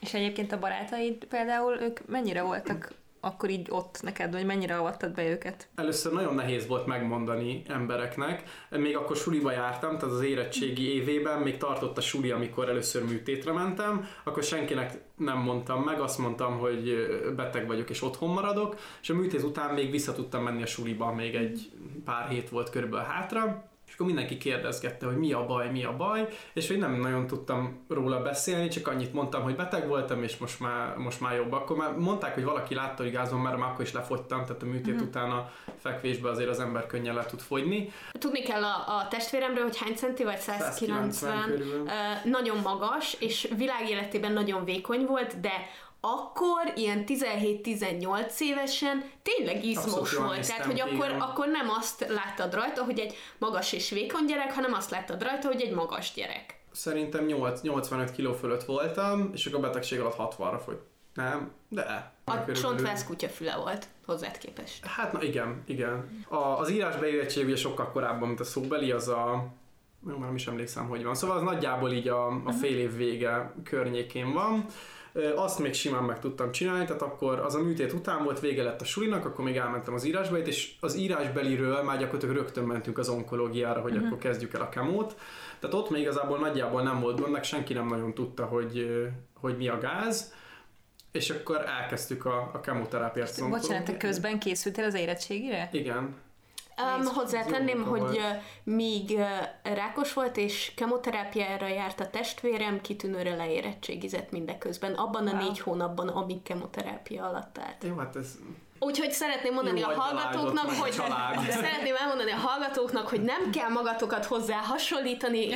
És egyébként a barátaid például, ők mennyire voltak akkor így ott neked, vagy mennyire avattad be őket? Először nagyon nehéz volt megmondani embereknek. Még akkor suliba jártam, tehát az érettségi évében még tartott a suli, amikor először műtétre mentem, akkor senkinek nem mondtam meg, azt mondtam, hogy beteg vagyok és otthon maradok, és a műtét után még vissza tudtam menni a suliba, még egy pár hét volt körülbelül hátra, és akkor mindenki kérdezgette, hogy mi a baj, mi a baj, és hogy nem nagyon tudtam róla beszélni, csak annyit mondtam, hogy beteg voltam, és most már, most már jobb. Akkor már mondták, hogy valaki látta, hogy gázban, mert már akkor is lefogytam, tehát a műtét uh-huh. után a fekvésbe azért az ember könnyen le tud fogyni. Tudni kell a, a testvéremről, hogy hány centi vagy 190, 190 körülbelül. ö, nagyon magas, és világéletében nagyon vékony volt, de akkor ilyen 17-18 évesen tényleg izmos volt. Tehát, hogy akkor, akkor nem azt láttad rajta, hogy egy magas és vékony gyerek, hanem azt láttad rajta, hogy egy magas gyerek. Szerintem 8, 85 kg fölött voltam, és akkor a betegség alatt 60-ra fogy. Nem, de. A csontváz kutyafüle volt hozzád képest. Hát na igen, igen. A, az írásbeérettség ugye sokkal korábban, mint a szóbeli, az a jó, már nem is emlékszem, hogy van. Szóval az nagyjából így a, a fél év vége környékén van. Azt még simán meg tudtam csinálni, tehát akkor az a műtét után volt, vége lett a sulinak, akkor még elmentem az írásbelit, és az írásbeliről már gyakorlatilag rögtön mentünk az onkológiára, hogy uh-huh. akkor kezdjük el a kemót. Tehát ott még igazából nagyjából nem volt gond, meg senki nem nagyon tudta, hogy, hogy mi a gáz. És akkor elkezdtük a, a kemoterápiát. Bocsánat, te közben készültél az érettségire? Igen. Um, hozzátenném, hogy volt. uh, míg uh, rákos volt és kemoterápiára járt a testvérem, kitűnőre leérettségizett mindeközben, abban a négy hónapban, amíg kemoterápia alatt állt. Jó, hát ez Úgyhogy szeretném mondani Jó a hallgatóknak, a hogy család. szeretném elmondani a hallgatóknak, hogy nem kell magatokat hozzá hasonlítani.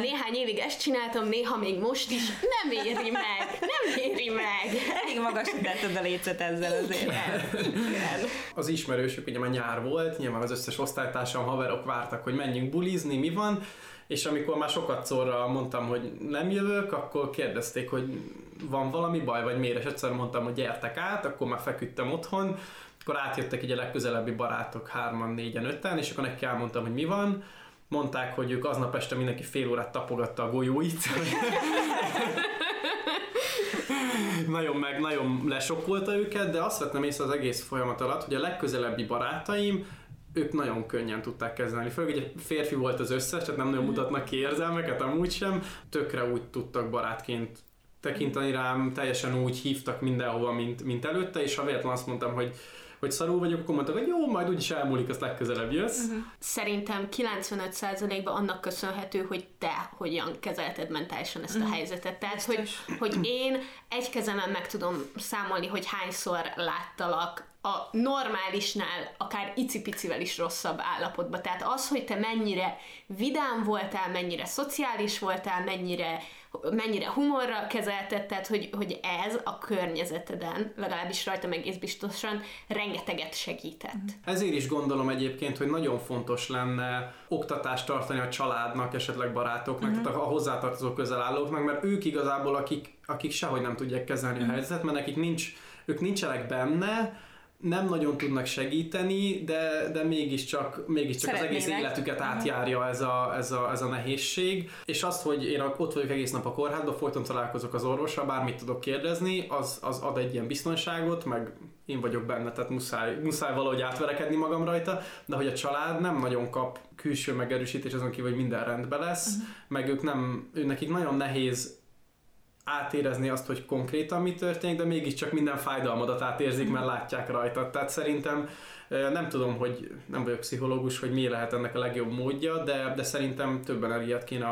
Néhány évig ezt csináltam, néha még most is. Nem éri meg, nem éri meg. Elég magas tettad a lécet ezzel azért. Igen. Az ismerősök, ugye már nyár volt, nyilván az összes osztálytársam, haverok vártak, hogy menjünk bulizni, mi van, és amikor már sokat szorra mondtam, hogy nem jövök, akkor kérdezték, hogy van valami baj, vagy miért, és egyszer mondtam, hogy gyertek át, akkor már feküdtem otthon, akkor átjöttek így a legközelebbi barátok hárman, négyen, öten, és akkor neki elmondtam, hogy mi van, mondták, hogy ők aznap este mindenki fél órát tapogatta a golyóit. nagyon meg, nagyon lesokkolta őket, de azt vettem észre az egész folyamat alatt, hogy a legközelebbi barátaim ők nagyon könnyen tudták kezelni. Főleg egy férfi volt az összes, tehát nem nagyon mutatnak ki érzelmeket, amúgy sem. Tökre úgy tudtak barátként tekinteni rám, teljesen úgy hívtak mindenhova, mint, mint előtte, és ha véletlen azt mondtam, hogy hogy szarul vagyok, akkor mondtak, hogy jó, majd úgyis elmúlik, azt legközelebb jössz. Uh-huh. Szerintem 95%-ban annak köszönhető, hogy te hogyan kezelted mentálisan ezt a helyzetet. Tehát, hogy, hogy én egy kezemen meg tudom számolni, hogy hányszor láttalak a normálisnál akár icipicivel is rosszabb állapotban. Tehát az, hogy te mennyire vidám voltál, mennyire szociális voltál, mennyire, mennyire humorra kezelted, tehát hogy, hogy ez a környezeteden, legalábbis rajtam egész biztosan, rengeteget segített. Ezért is gondolom egyébként, hogy nagyon fontos lenne oktatást tartani a családnak, esetleg barátoknak, uh-huh. tehát a hozzátartozó közelállóknak, mert ők igazából, akik, akik sehogy nem tudják kezelni uh-huh. a helyzetet, mert nekik nincs, ők nincsenek benne, nem nagyon tudnak segíteni, de, de mégiscsak, mégiscsak az egész életüket átjárja ez a, ez, a, ez a nehézség. És azt, hogy én ott vagyok egész nap a kórházban, folyton találkozok az orvossal, bármit tudok kérdezni, az, az ad egy ilyen biztonságot, meg én vagyok benne, tehát muszáj, muszáj valahogy átverekedni magam rajta, de hogy a család nem nagyon kap külső megerősítés azon kívül, hogy minden rendben lesz, uh-huh. meg ők nem, ő nekik nagyon nehéz átérezni azt, hogy konkrétan mi történik, de mégiscsak minden fájdalmadat átérzik, mert látják rajta. Tehát szerintem nem tudom, hogy nem vagyok pszichológus, hogy mi lehet ennek a legjobb módja, de, de szerintem több energiát kéne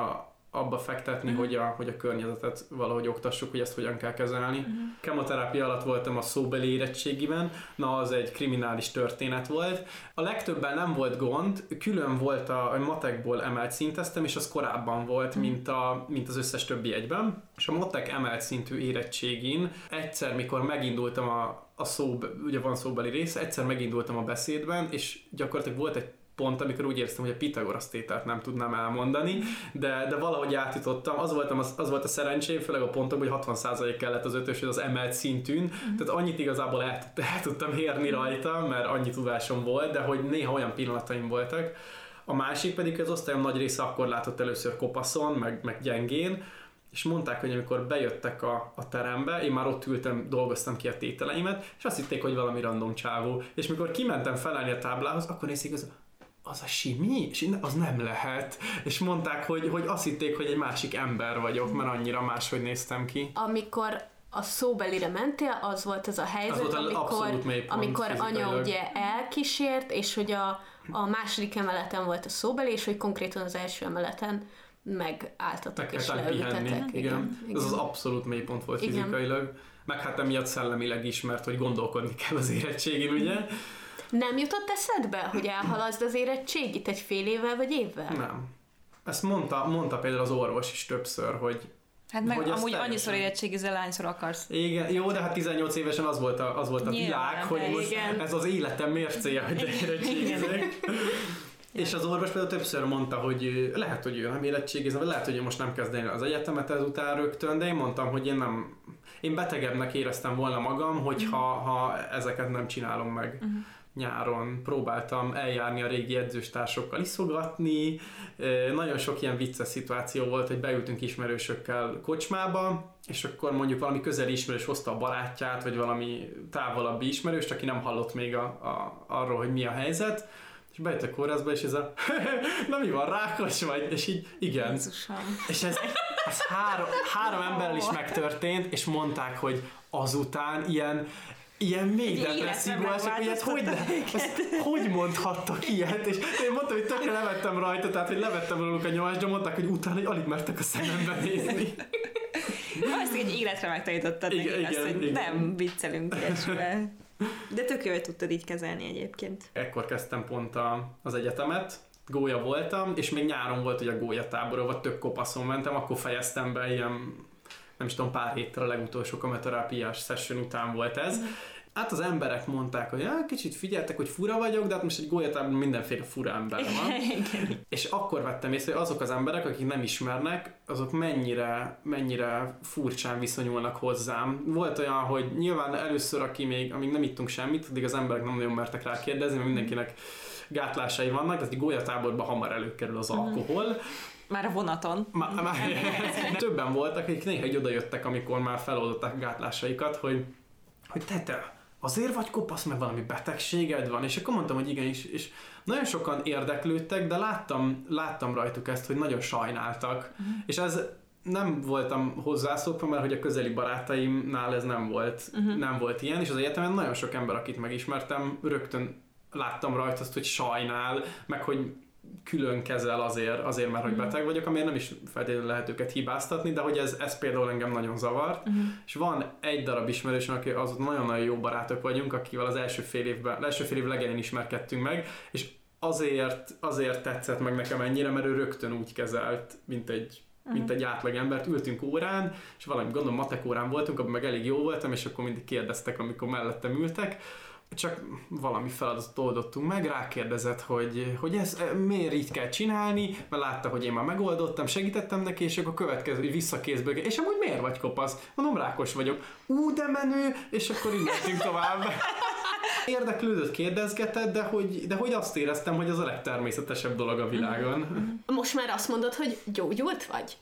abba fektetni, uh-huh. hogy, a, hogy a környezetet valahogy oktassuk, hogy ezt hogyan kell kezelni. Uh-huh. Kemoterápia alatt voltam a szóbeli érettségiben, na az egy kriminális történet volt. A legtöbben nem volt gond, külön volt a, a matekból emelt szinteztem, és az korábban volt, uh-huh. mint, a, mint az összes többi egyben. És a matek emelt szintű érettségin egyszer, mikor megindultam a, a szó, ugye van szóbeli rész, egyszer megindultam a beszédben, és gyakorlatilag volt egy pont, amikor úgy éreztem, hogy a Pitagorasz tételt nem tudnám elmondani, de, de valahogy átjutottam. Az, voltam, az, az volt a szerencsém, főleg a pontom, hogy 60% kellett az ötös, az emelt szintűn, mm. tehát annyit igazából el, el tudtam érni rajta, mert annyi tudásom volt, de hogy néha olyan pillanataim voltak. A másik pedig az osztályom nagy része akkor látott először kopaszon, meg, meg gyengén, és mondták, hogy amikor bejöttek a, a terembe, én már ott ültem, dolgoztam ki a tételeimet, és azt hitték, hogy valami random csávó. És mikor kimentem felállni a táblához, akkor nézik, az az a simi? És az nem lehet. És mondták, hogy, hogy azt hitték, hogy egy másik ember vagyok, mert annyira máshogy néztem ki. Amikor a szóbelire mentél, az volt az a helyzet, az amikor, amikor anya ugye elkísért, és hogy a, a második emeleten volt a szóbeli, és hogy konkrétan az első emeleten megálltatok és leültetek. Igen. Igen. igen. Ez az abszolút mélypont volt igen. fizikailag. Meg hát emiatt szellemileg is, mert hogy gondolkodni kell az érettségén, ugye? Nem jutott eszedbe, hogy elhalaszd az érettségit egy fél évvel vagy évvel? Nem. Ezt mondta, mondta például az orvos is többször, hogy Hát meg hogy amúgy teljesen... annyiszor érettségizel, hányszor akarsz. Igen, jó, de hát 18 évesen az volt a, az volt a világ, hogy most igen. ez az életem mércéje, hogy érettségizek. És az orvos például többször mondta, hogy lehet, hogy ő nem érettségizem, vagy lehet, hogy ő most nem kezdeni az egyetemet ezután rögtön, de én mondtam, hogy én nem, én betegebbnek éreztem volna magam, hogyha ha ezeket nem csinálom meg. Uh-huh nyáron próbáltam eljárni a régi edzőstársokkal iszogatni. Nagyon sok ilyen vicces szituáció volt, hogy beültünk ismerősökkel kocsmába, és akkor mondjuk valami közeli ismerős hozta a barátját, vagy valami távolabbi ismerős, aki nem hallott még a, a, arról, hogy mi a helyzet, és bejött a kórházba, és ez a na mi van, rákos vagy? És így, igen. Jézusom. És ez, ez három, három emberrel is megtörtént, és mondták, hogy azután ilyen ilyen mély depresszió hogy ezt hogy, ezt, hogy mondhattak ilyet, és én mondtam, hogy tökre levettem rajta, tehát hogy levettem róluk a nyomást, de mondták, hogy utána hogy alig mertek a szemembe nézni. Azt egy életre megtanítottad igen, nekik igen, azt, hogy igen. nem viccelünk ilyesmivel. De tök jó, hogy tudtad így kezelni egyébként. Ekkor kezdtem pont a, az egyetemet, gólya voltam, és még nyáron volt, hogy a gólya táborba tök kopaszon mentem, akkor fejeztem be ilyen nem is tudom, pár héttel a legutolsó kameterápiás session után volt ez, mm hát az emberek mondták, hogy ja, kicsit figyeltek, hogy fura vagyok, de hát most egy gólyatában mindenféle fura ember van. és akkor vettem észre, hogy azok az emberek, akik nem ismernek, azok mennyire, mennyire furcsán viszonyulnak hozzám. Volt olyan, hogy nyilván először, aki még, amíg nem ittunk semmit, addig az emberek nem nagyon mertek rá kérdezni, mert mindenkinek gátlásai vannak, tehát egy gólyatáborban hamar előkerül az mhm. alkohol. Már a vonaton. Már, már, többen voltak, akik néha oda jöttek, amikor már feloldották gátlásaikat, hogy hogy te, te azért vagy kopasz, mert valami betegséged van, és akkor mondtam, hogy igen, és, és nagyon sokan érdeklődtek, de láttam, láttam rajtuk ezt, hogy nagyon sajnáltak, uh-huh. és ez nem voltam hozzászokva, mert hogy a közeli barátaimnál ez nem volt, uh-huh. nem volt ilyen, és az egyetemen nagyon sok ember, akit megismertem, rögtön láttam rajta azt, hogy sajnál, meg hogy külön kezel azért, azért mert hogy mhm. beteg vagyok, amiért nem is feltétlenül lehet őket hibáztatni, de hogy ez, ez például engem nagyon zavart. Uh-huh. És van egy darab ismerősöm, aki az nagyon-nagyon jó barátok vagyunk, akivel az első fél évben, első fél év legelején ismerkedtünk meg, és azért, azért tetszett meg nekem ennyire, mert ő rögtön úgy kezelt, mint egy uh-huh. mint egy embert, ültünk órán, és valami gondolom matek órán voltunk, abban meg elég jó voltam, és akkor mindig kérdeztek, amikor mellettem ültek, csak valami feladatot oldottunk meg, rákérdezett, hogy, hogy ez e, miért így kell csinálni, mert látta, hogy én már megoldottam, segítettem neki, és akkor a következő, hogy visszakézből, és amúgy miért vagy kopasz? Mondom, rákos vagyok. Ú, de menő, és akkor így tovább. Érdeklődött, kérdezgetett, de hogy, de hogy azt éreztem, hogy az a legtermészetesebb dolog a világon. Most már azt mondod, hogy gyógyult vagy?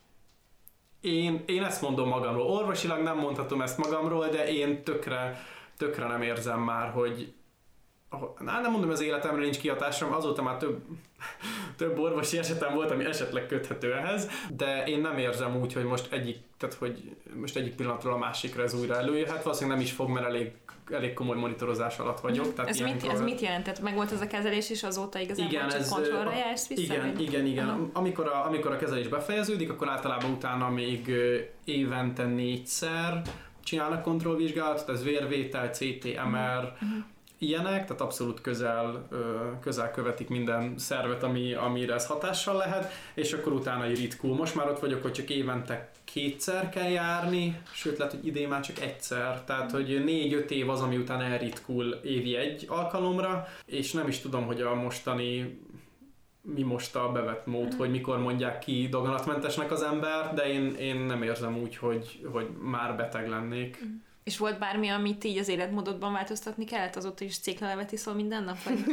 Én, én ezt mondom magamról. Orvosilag nem mondhatom ezt magamról, de én tökre tökre nem érzem már, hogy Na, nem mondom, az életemre nincs kihatásom, azóta már több, több orvosi esetem volt, ami esetleg köthető ehhez, de én nem érzem úgy, hogy most egyik, tehát hogy most egyik pillanatról a másikra ez újra előjöhet, valószínűleg nem is fog, mert elég, elég komoly monitorozás alatt vagyok. Tehát ez, mit, ez mit jelentett? Meg volt ez a kezelés is azóta igazából igen, csak ez, kontrollra jársz vissza? Igen, vagy? igen, igen. Uh-huh. Amikor, a, amikor a kezelés befejeződik, akkor általában utána még évente négyszer csinálnak kontrollvizsgálatot, ez vérvétel, CT, MR, uh-huh. ilyenek, tehát abszolút közel, közel követik minden szervet, ami, amire ez hatással lehet, és akkor utána ritkul. Most már ott vagyok, hogy csak évente kétszer kell járni, sőt lehet, hogy idén már csak egyszer, tehát hogy négy-öt év az, ami után elritkul évi egy alkalomra, és nem is tudom, hogy a mostani mi most a bevett mód, mm. hogy mikor mondják ki daganatmentesnek az ember, de én, én nem érzem úgy, hogy, hogy már beteg lennék. Mm. És volt bármi, amit így az életmódodban változtatni kellett? Azóta is céklelevet iszol minden nap? Vagy,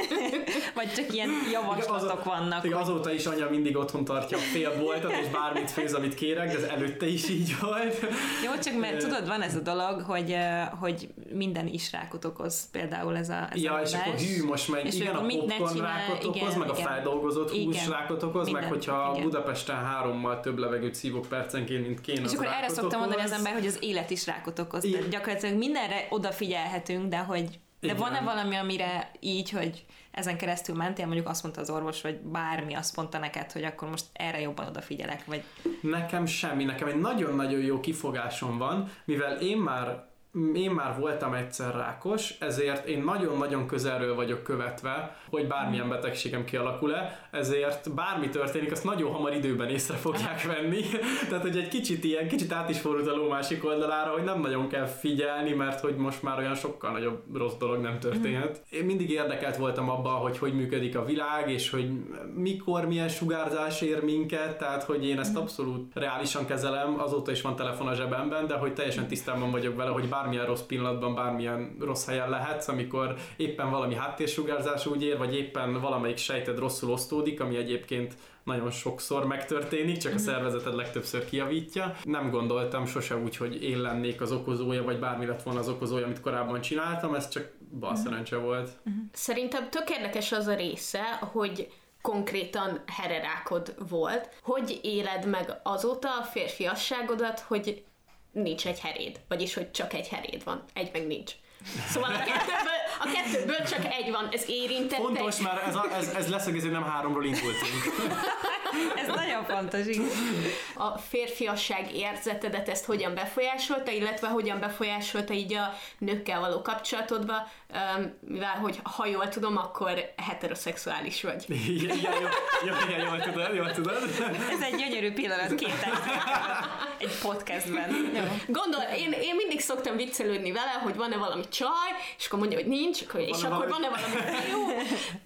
vagy csak ilyen javaslatok igen, vannak? Igen, hogy... azóta is anya mindig otthon tartja a fél boltot, és bármit főz, amit kérek, de ez előtte is így volt. Jó, csak mert tudod, van ez a dolog, hogy, hogy minden is rákot okoz, például ez a ez Ja, a és akkor hű, most meg és igen, a popcorn rákot igen, okoz, meg igen, a feldolgozott hús rákot okoz, minden, meg hogyha igen. Budapesten hárommal több levegőt szívok percenként, mint kéne, És akkor erre szoktam mondani az ember, hogy az élet is rákot okoz. Tehát gyakorlatilag mindenre odafigyelhetünk, de hogy de van-e valami, amire így, hogy ezen keresztül mentél, mondjuk azt mondta az orvos, vagy bármi azt mondta neked, hogy akkor most erre jobban odafigyelek, vagy... Nekem semmi, nekem egy nagyon-nagyon jó kifogásom van, mivel én már én már voltam egyszer rákos, ezért én nagyon-nagyon közelről vagyok követve, hogy bármilyen betegségem kialakul-e, ezért bármi történik, azt nagyon hamar időben észre fogják venni. Tehát, hogy egy kicsit ilyen, kicsit át is fordult a ló másik oldalára, hogy nem nagyon kell figyelni, mert hogy most már olyan sokkal nagyobb rossz dolog nem történhet. Én mindig érdekelt voltam abban, hogy hogy működik a világ, és hogy mikor milyen sugárzás ér minket, tehát hogy én ezt abszolút reálisan kezelem, azóta is van telefon a zsebemben, de hogy teljesen tisztában vagyok vele, hogy bármilyen rossz pillanatban, bármilyen rossz helyen lehetsz, amikor éppen valami háttérsugárzás úgy ér, vagy éppen valamelyik sejted rosszul osztódik, ami egyébként nagyon sokszor megtörténik, csak a mhm. szervezeted legtöbbször kiavítja. Nem gondoltam sose úgy, hogy én lennék az okozója, vagy bármi lett volna az okozója, amit korábban csináltam, ez csak bal mhm. szerencse volt. Mhm. Szerintem tök érdekes az a része, hogy konkrétan hererákod volt. Hogy éled meg azóta a férfiasságodat, hogy nincs egy heréd, vagyis hogy csak egy heréd van, egy meg nincs. Szóval a kettőből, a kettőből csak egy van, ez érintett. Fontos, egy... már ez, a, ez, ez leszögező, nem háromról indultunk. Ez nagyon fontos, igen. A férfiasság érzetedet ezt hogyan befolyásolta, illetve hogyan befolyásolta így a nőkkel való kapcsolatodba, mivel, hogy ha jól tudom, akkor heteroszexuális vagy. Igen, igen, jó, jó, igen, jól tudod, jól tudod. Ez egy gyönyörű pillanat két egy podcastben. Jó. Gondol, én, én mindig szoktam viccelődni vele, hogy van-e valami csaj, és akkor mondja, hogy nincs, akkor, és Van-e akkor valami- van-e valami fiú.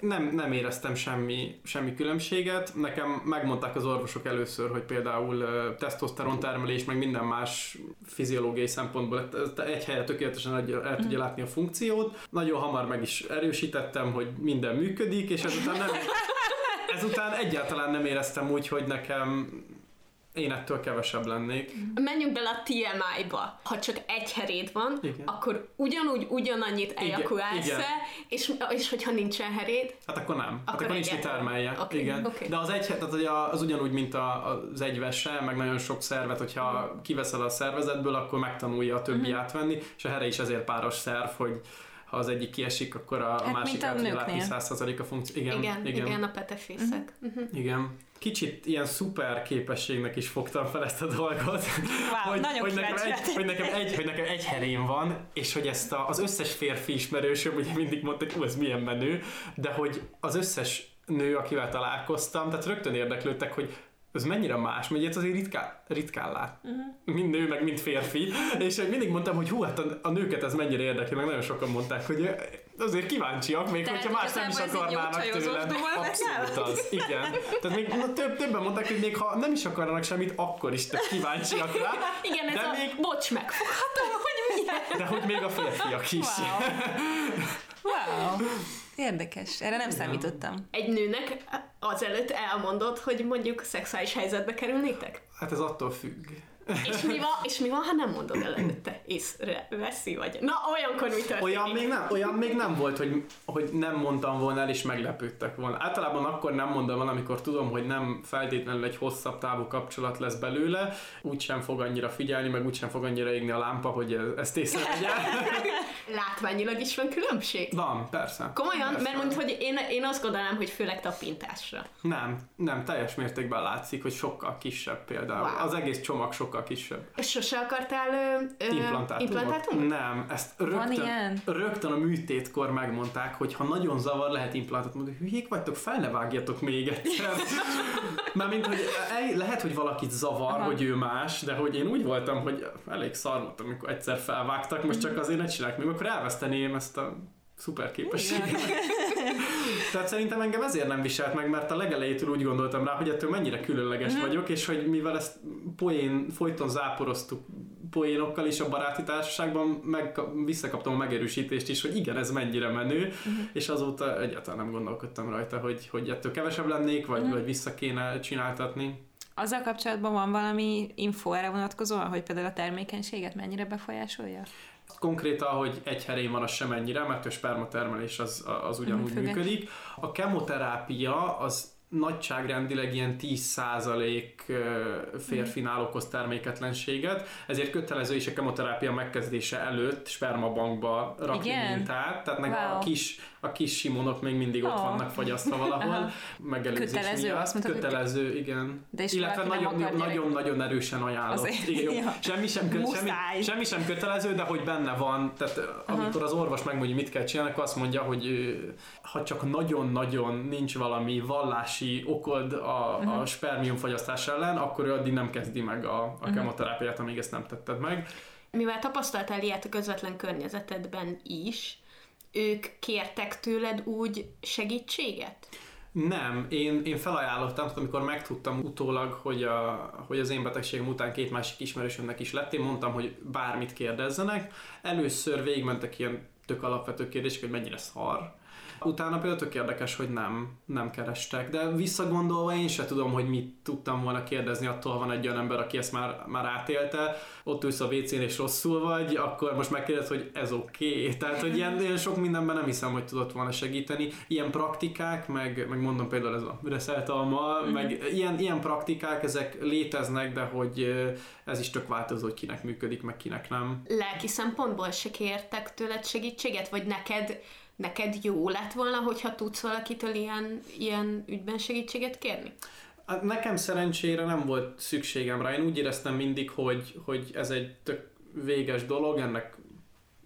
Nem, nem éreztem semmi, semmi különbséget. Nekem megmondták az orvosok először, hogy például ö, tesztoszteron termelés, meg minden más fiziológiai szempontból ez egy helyre tökéletesen el, el tudja látni a funkciót. Nagyon hamar meg is erősítettem, hogy minden működik, és ezután nem, ezután egyáltalán nem éreztem úgy, hogy nekem én ettől kevesebb lennék. Menjünk bele a TMI-ba. Ha csak egy heréd van, Igen. akkor ugyanúgy ugyanannyit ejakulálsz fel, és, és hogyha nincsen heréd, Hát akkor nem. Hát Akkor akkor nincs mit termelje. Oké, Igen. oké. De az egy, tehát az ugyanúgy, mint az egyvese, meg nagyon sok szervet, hogyha kiveszel a szervezetből, akkor megtanulja a többi Mhm. átvenni, és a here is ezért páros szerv, hogy ha az egyik kiesik, akkor a Hát, másik a át tudja látni nőknél. 100% a funkció. Igen, igen, igen, igen. a petefészek. Uh-huh. igen. Kicsit ilyen szuper képességnek is fogtam fel ezt a dolgot. Wow, nagyon hogy, nekem egy, hogy, nekem egy, hogy nekem egy herém van, és hogy ezt a, az összes férfi ismerősöm ugye mindig mondta, hogy "Ú, ez milyen menő, de hogy az összes nő, akivel találkoztam, tehát rögtön érdeklődtek, hogy ez mennyire más, mert ilyet azért ritkán, ritkán lát. Uh-huh. Mind nő, meg mind férfi. És mindig mondtam, hogy hú, hát a, a nőket ez mennyire érdekli, meg nagyon sokan mondták, hogy azért kíváncsiak, még Tehát hogyha más nem is ez akarnának tőlem. Abszolút az, igen. Tehát még na, több, többen mondták, hogy még ha nem is akarnak semmit, akkor is tök kíváncsiak rá. Igen, ez de a még, bocs megfogható, hogy milyen. de hogy még a férfiak is. Wow. wow. Érdekes. Erre nem számítottam. Egy nőnek azelőtt elmondod, hogy mondjuk szexuális helyzetbe kerülnétek? Hát ez attól függ. És mi van, és mi van ha nem mondod el előtte? Észre veszi vagy? Na, olyankor mi történik? Olyan még nem, olyan még nem volt, hogy, hogy nem mondtam volna el, és meglepődtek volna. Általában akkor nem mondom el, amikor tudom, hogy nem feltétlenül egy hosszabb távú kapcsolat lesz belőle, úgysem fog annyira figyelni, meg úgysem fog annyira égni a lámpa, hogy ez- ezt észrevegye. Látványilag is van különbség? Van, persze. Komolyan? Persze. Mert mondjuk, hogy én, én azt gondolnám, hogy főleg tapintásra. Nem, nem, teljes mértékben látszik, hogy sokkal kisebb például. Wow. Az egész csomag sokkal kisebb. Sose akartál ö, ö, Implantátumot? implantátumot? Nem, ezt rögtön, ilyen? rögtön a műtétkor megmondták, hogy ha nagyon zavar, lehet implantátumot. Hülyék vagytok, fel ne vágjatok még egyszer. Mert mint, hogy lehet, hogy valakit zavar, Aha. hogy ő más, de hogy én úgy voltam, hogy elég szar voltam, amikor egyszer felvágtak, most csak azért ne csinálják még, akkor elveszteném ezt a szuper képességet. Tehát szerintem engem ezért nem viselt meg, mert a legelejétől úgy gondoltam rá, hogy ettől mennyire különleges vagyok, és hogy mivel ezt poén, folyton záporoztuk poénokkal is a baráti társaságban, meg, visszakaptam a megerősítést is, hogy igen, ez mennyire menő, és azóta egyáltalán nem gondolkodtam rajta, hogy, hogy ettől kevesebb lennék, vagy, vagy vissza kéne csináltatni. Azzal kapcsolatban van valami info erre vonatkozóan, hogy például a termékenységet mennyire befolyásolja? Konkrétan, hogy egy herén van, az sem ennyire, mert a spermatermelés az, az ugyanúgy működik. A kemoterápia az nagyságrendileg ilyen 10% férfinál okoz terméketlenséget, ezért kötelező is a kemoterápia megkezdése előtt spermabankba rakni Igen? mintát, tehát meg Wow. a, kis, a kis simonok még mindig ott Oh. vannak fagyasztva valahol, megelőzés Kötelező, miatt. azt mondtad, hogy- Kötelező, igen. De és Illetve valaki nem nagyon, akar gyerek- nagyon, nagyon erősen ajánlott. Azért- Igen. Ja. Semmi sem, kö, semmi, semmi sem kötelező, de hogy benne van, tehát Aha. amikor az orvos megmondja, mit kell csinálni, akkor azt mondja, hogy ha csak nagyon-nagyon nincs valami vallási okod a, uh-huh. a spermiumfogyasztás ellen, akkor ő addig nem kezdi meg a, a uh-huh. kemoterápiát, amíg ezt nem tetted meg. Mivel tapasztaltál ilyet a közvetlen környezetedben is, ők kértek tőled úgy segítséget? Nem, én, én felajánlottam, tehát amikor megtudtam utólag, hogy, a, hogy az én betegségem után két másik ismerősömnek is lett, én mondtam, hogy bármit kérdezzenek. Először végigmentek ilyen tök alapvető kérdések, hogy mennyire szar. Utána például tök érdekes, hogy nem, nem kerestek, de visszagondolva én se tudom, hogy mit tudtam volna kérdezni, attól van egy olyan ember, aki ezt már, már átélte, ott ülsz a WC-n és rosszul vagy, akkor most megkérdez, hogy ez oké. Okay. Tehát, hogy ilyen, ilyen sok mindenben nem hiszem, hogy tudott volna segíteni. Ilyen praktikák, meg, meg mondom például ez a reszelt alma, mm-hmm. meg ilyen, ilyen praktikák, ezek léteznek, de hogy ez is tök változó, hogy kinek működik, meg kinek nem. Lelki szempontból se kértek tőled segítséget, vagy neked, neked jó lett volna, hogyha tudsz valakitől ilyen, ilyen ügyben segítséget kérni? Hát nekem szerencsére nem volt szükségem rá. Én úgy éreztem mindig, hogy, hogy ez egy tök véges dolog, ennek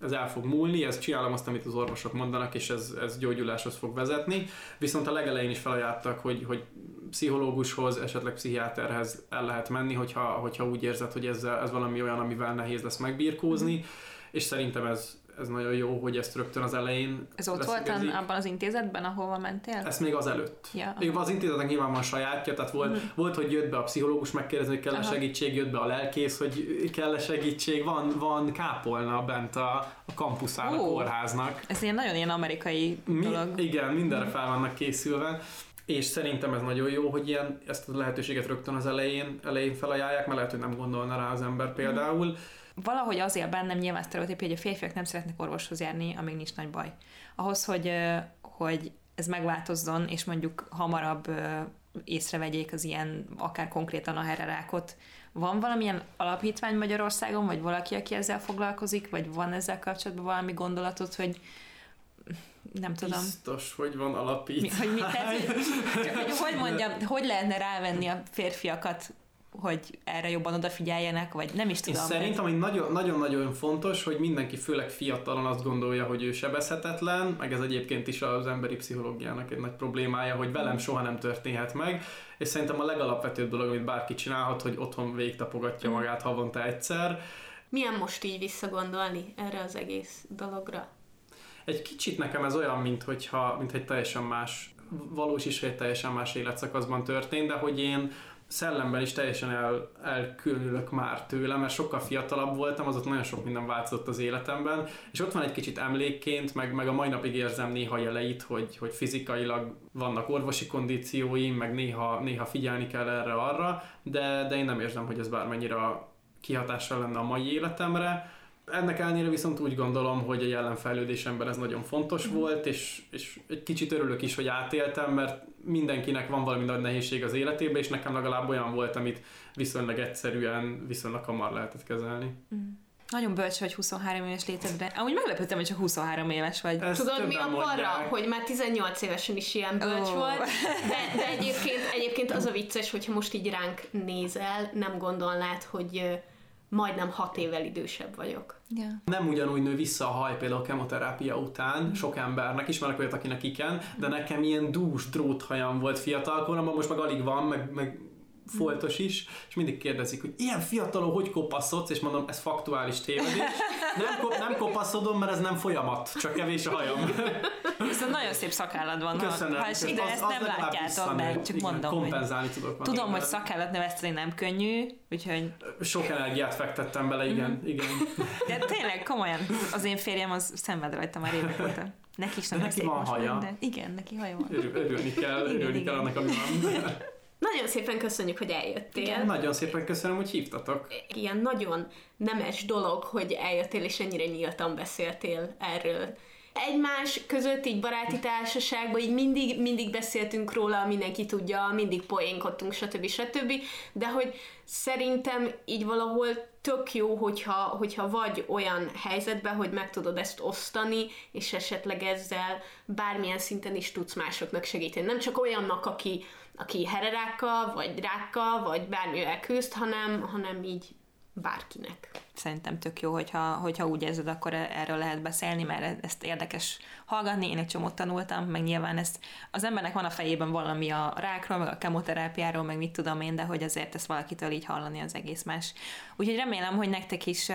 ez el fog múlni, ez csinálom azt, amit az orvosok mondanak, és ez, ez gyógyuláshoz fog vezetni. Viszont a legelején is felajánlottak, hogy, hogy pszichológushoz, esetleg pszichiáterhez el lehet menni, hogyha, hogyha úgy érzed, hogy ez, ez valami olyan, amivel nehéz lesz megbírkózni, és szerintem ez, ez nagyon jó, hogy ezt rögtön az elején Ez ott volt abban az intézetben, ahova mentél? Ezt még az előtt. Ja, még az intézetnek nyilván van sajátja, tehát volt, uh-huh. volt, hogy jött be a pszichológus megkérdezni, hogy kell-e segítség, jött be a lelkész, hogy kell-e segítség, van, van kápolna bent a, a kampuszán uh, a kórháznak. Ez ilyen nagyon ilyen amerikai Mi, dolog. Igen, mindenre fel vannak készülve és szerintem ez nagyon jó, hogy ilyen, ezt a lehetőséget rögtön az elején, elején felajánlják, mert lehet, hogy nem gondolna rá az ember például. Mm valahogy azért bennem nyilván sztereotíp, hogy a férfiak nem szeretnek orvoshoz járni, amíg nincs nagy baj. Ahhoz, hogy, hogy ez megváltozzon, és mondjuk hamarabb észrevegyék az ilyen, akár konkrétan a hererákot. Van valamilyen alapítvány Magyarországon, vagy valaki, aki ezzel foglalkozik, vagy van ezzel kapcsolatban valami gondolatot, hogy nem tudom. Biztos, hogy van alapítvány. Mi, hogy, mi, tehát, hogy, hogy, hogy mondjam, hogy lehetne rávenni a férfiakat hogy erre jobban odafigyeljenek, vagy nem is tudom. Én szerintem, hogy nagyon-nagyon fontos, hogy mindenki főleg fiatalon azt gondolja, hogy ő sebezhetetlen, meg ez egyébként is az emberi pszichológiának egy nagy problémája, hogy velem soha nem történhet meg, és szerintem a legalapvetőbb dolog, amit bárki csinálhat, hogy otthon végtapogatja magát havonta egyszer. Milyen most így visszagondolni erre az egész dologra? Egy kicsit nekem ez olyan, mint hogyha, mint egy teljesen más valós is, hogy egy teljesen más életszakaszban történt, de hogy én szellemben is teljesen el, elkülönülök már tőle, mert sokkal fiatalabb voltam, az ott nagyon sok minden változott az életemben, és ott van egy kicsit emlékként, meg, meg a mai napig érzem néha jeleit, hogy, hogy fizikailag vannak orvosi kondícióim, meg néha, néha figyelni kell erre-arra, de, de én nem érzem, hogy ez bármennyire kihatással lenne a mai életemre, ennek ellenére viszont úgy gondolom, hogy a jelenfejlődésemben ez nagyon fontos mm. volt, és, és egy kicsit örülök is, hogy átéltem, mert mindenkinek van valami nagy nehézség az életében, és nekem legalább olyan volt, amit viszonylag egyszerűen, viszonylag hamar lehetett kezelni. Mm. Nagyon bölcs vagy 23 éves létedre. Amúgy meglepődtem, hogy csak 23 éves vagy. Ezt Tudod, mi a para, hogy már 18 évesen is ilyen bölcs oh. volt, de, de egyébként, egyébként az a vicces, hogyha most így ránk nézel, nem gondolnád, hogy majdnem hat évvel idősebb vagyok. Yeah. Nem ugyanúgy nő vissza a haj például a kemoterápia után, mm. sok embernek, ismerek olyat, akinek igen, de nekem ilyen dús dróthajam volt fiatalkoromban, most meg alig van, meg, meg foltos is, és mindig kérdezik, hogy ilyen fiatalon hogy kopaszodsz, és mondom, ez faktuális tévedés. Nem, kop, nem kopaszodom, mert ez nem folyamat, csak kevés a hajam. Viszont nagyon szép szakállad van. Köszönöm. Ha, ha ide ezt nem látjátok, de csak igen, mondom, kompenzálni hogy tudok tudom, hogy szakállat növeszteni nem könnyű, úgyhogy... Sok energiát fektettem bele, igen, mm. igen. De tényleg, komolyan, az én férjem az szenved rajta már évek óta. Neki is nem neki van haja. De igen, neki haja van. Örül, örülni kell, igen, örülni igen. kell annak, ami van. Nagyon szépen köszönjük, hogy eljöttél. Igen, nagyon szépen köszönöm, hogy hívtatok. Ilyen nagyon nemes dolog, hogy eljöttél és ennyire nyíltan beszéltél erről. Egymás között, így baráti társaságban, így mindig, mindig beszéltünk róla, mindenki tudja, mindig poénkodtunk, stb. stb. De hogy szerintem így valahol tök jó, hogyha, hogyha vagy olyan helyzetben, hogy meg tudod ezt osztani, és esetleg ezzel bármilyen szinten is tudsz másoknak segíteni. Nem csak olyannak, aki aki hererákkal, vagy rákkal, vagy bármivel küzd, hanem, hanem így bárkinek. Szerintem tök jó, hogyha, hogyha úgy érzed, akkor e- erről lehet beszélni, mert ezt érdekes hallgatni. Én egy csomót tanultam, meg nyilván ezt az embernek van a fejében valami a rákról, meg a kemoterápiáról, meg mit tudom én, de hogy azért ezt valakitől így hallani az egész más. Úgyhogy remélem, hogy nektek is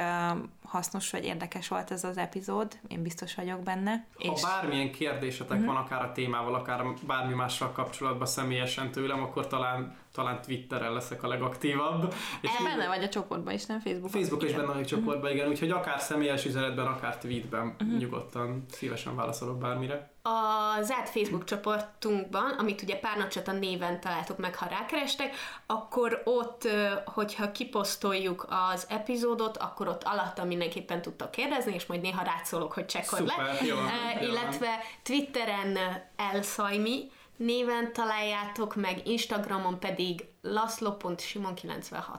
hasznos vagy érdekes volt ez az epizód, én biztos vagyok benne. Ha és... bármilyen kérdésetek uh-huh. van, akár a témával, akár bármi mással kapcsolatban személyesen tőlem, akkor talán talán Twitteren leszek a legaktívabb. És e, benne vagy a csoportban is, nem Facebookon? Facebookon is benne vagy a csoportban, igen, úgyhogy akár személyes üzenetben, akár tweetben uh-huh. nyugodtan szívesen válaszolok bármire. A zárt Facebook csoportunkban, amit ugye a néven találtok meg, ha rákerestek, akkor ott, hogyha kiposztoljuk az epizódot, akkor ott alatta mindenképpen tudtak kérdezni, és majd néha rátszólok, hogy csekkold le. Jó, uh, illetve Twitteren elszajmi, néven találjátok meg, Instagramon pedig laszlo.simon96.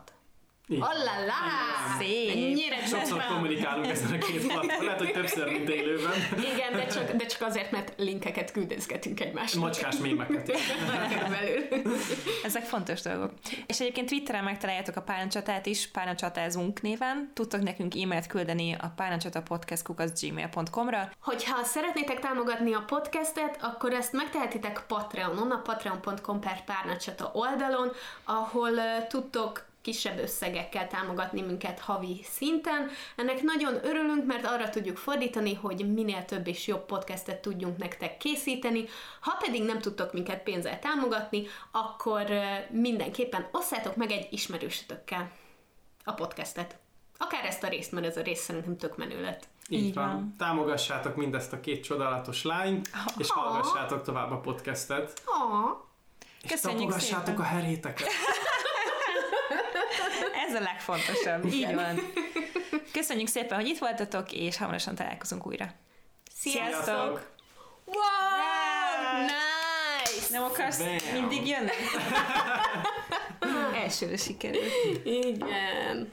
Szép. Ennyire Sokszor kommunikálunk ezen a két platformon, lehet, hogy többször, mint élőben. Igen, de csak, de csak azért, mert linkeket küldözgetünk egymásnak. Macskás mémeket. Körülbelül. Ezek fontos dolgok. És egyébként Twitteren megtaláljátok a Párnacsatát is, Párnacsatázunk néven. Tudtok nekünk e-mailt küldeni a párnacsatapodcast.gmail.com-ra. Hogyha szeretnétek támogatni a podcastet, akkor ezt megtehetitek Patreonon, a patreon.com per párnacsata oldalon, ahol uh, tudtok kisebb összegekkel támogatni minket havi szinten. Ennek nagyon örülünk, mert arra tudjuk fordítani, hogy minél több és jobb podcastet tudjunk nektek készíteni. Ha pedig nem tudtok minket pénzzel támogatni, akkor mindenképpen osszátok meg egy ismerősötökkel a podcastet. Akár ezt a részt, mert ez a rész szerintem tök menő lett. Így, Így van. van. Támogassátok mindezt a két csodálatos lányt, és Ha. hallgassátok tovább a podcastet. Aww. És Köszönjük tapogassátok szépen. a heréteket. Ez a legfontosabb. Így van. Köszönjük szépen, hogy itt voltatok, és hamarosan találkozunk újra. Sziasztok! Wow! Nice! Nem akarsz Bam. mindig jönni? Elsőre sikerült. Igen.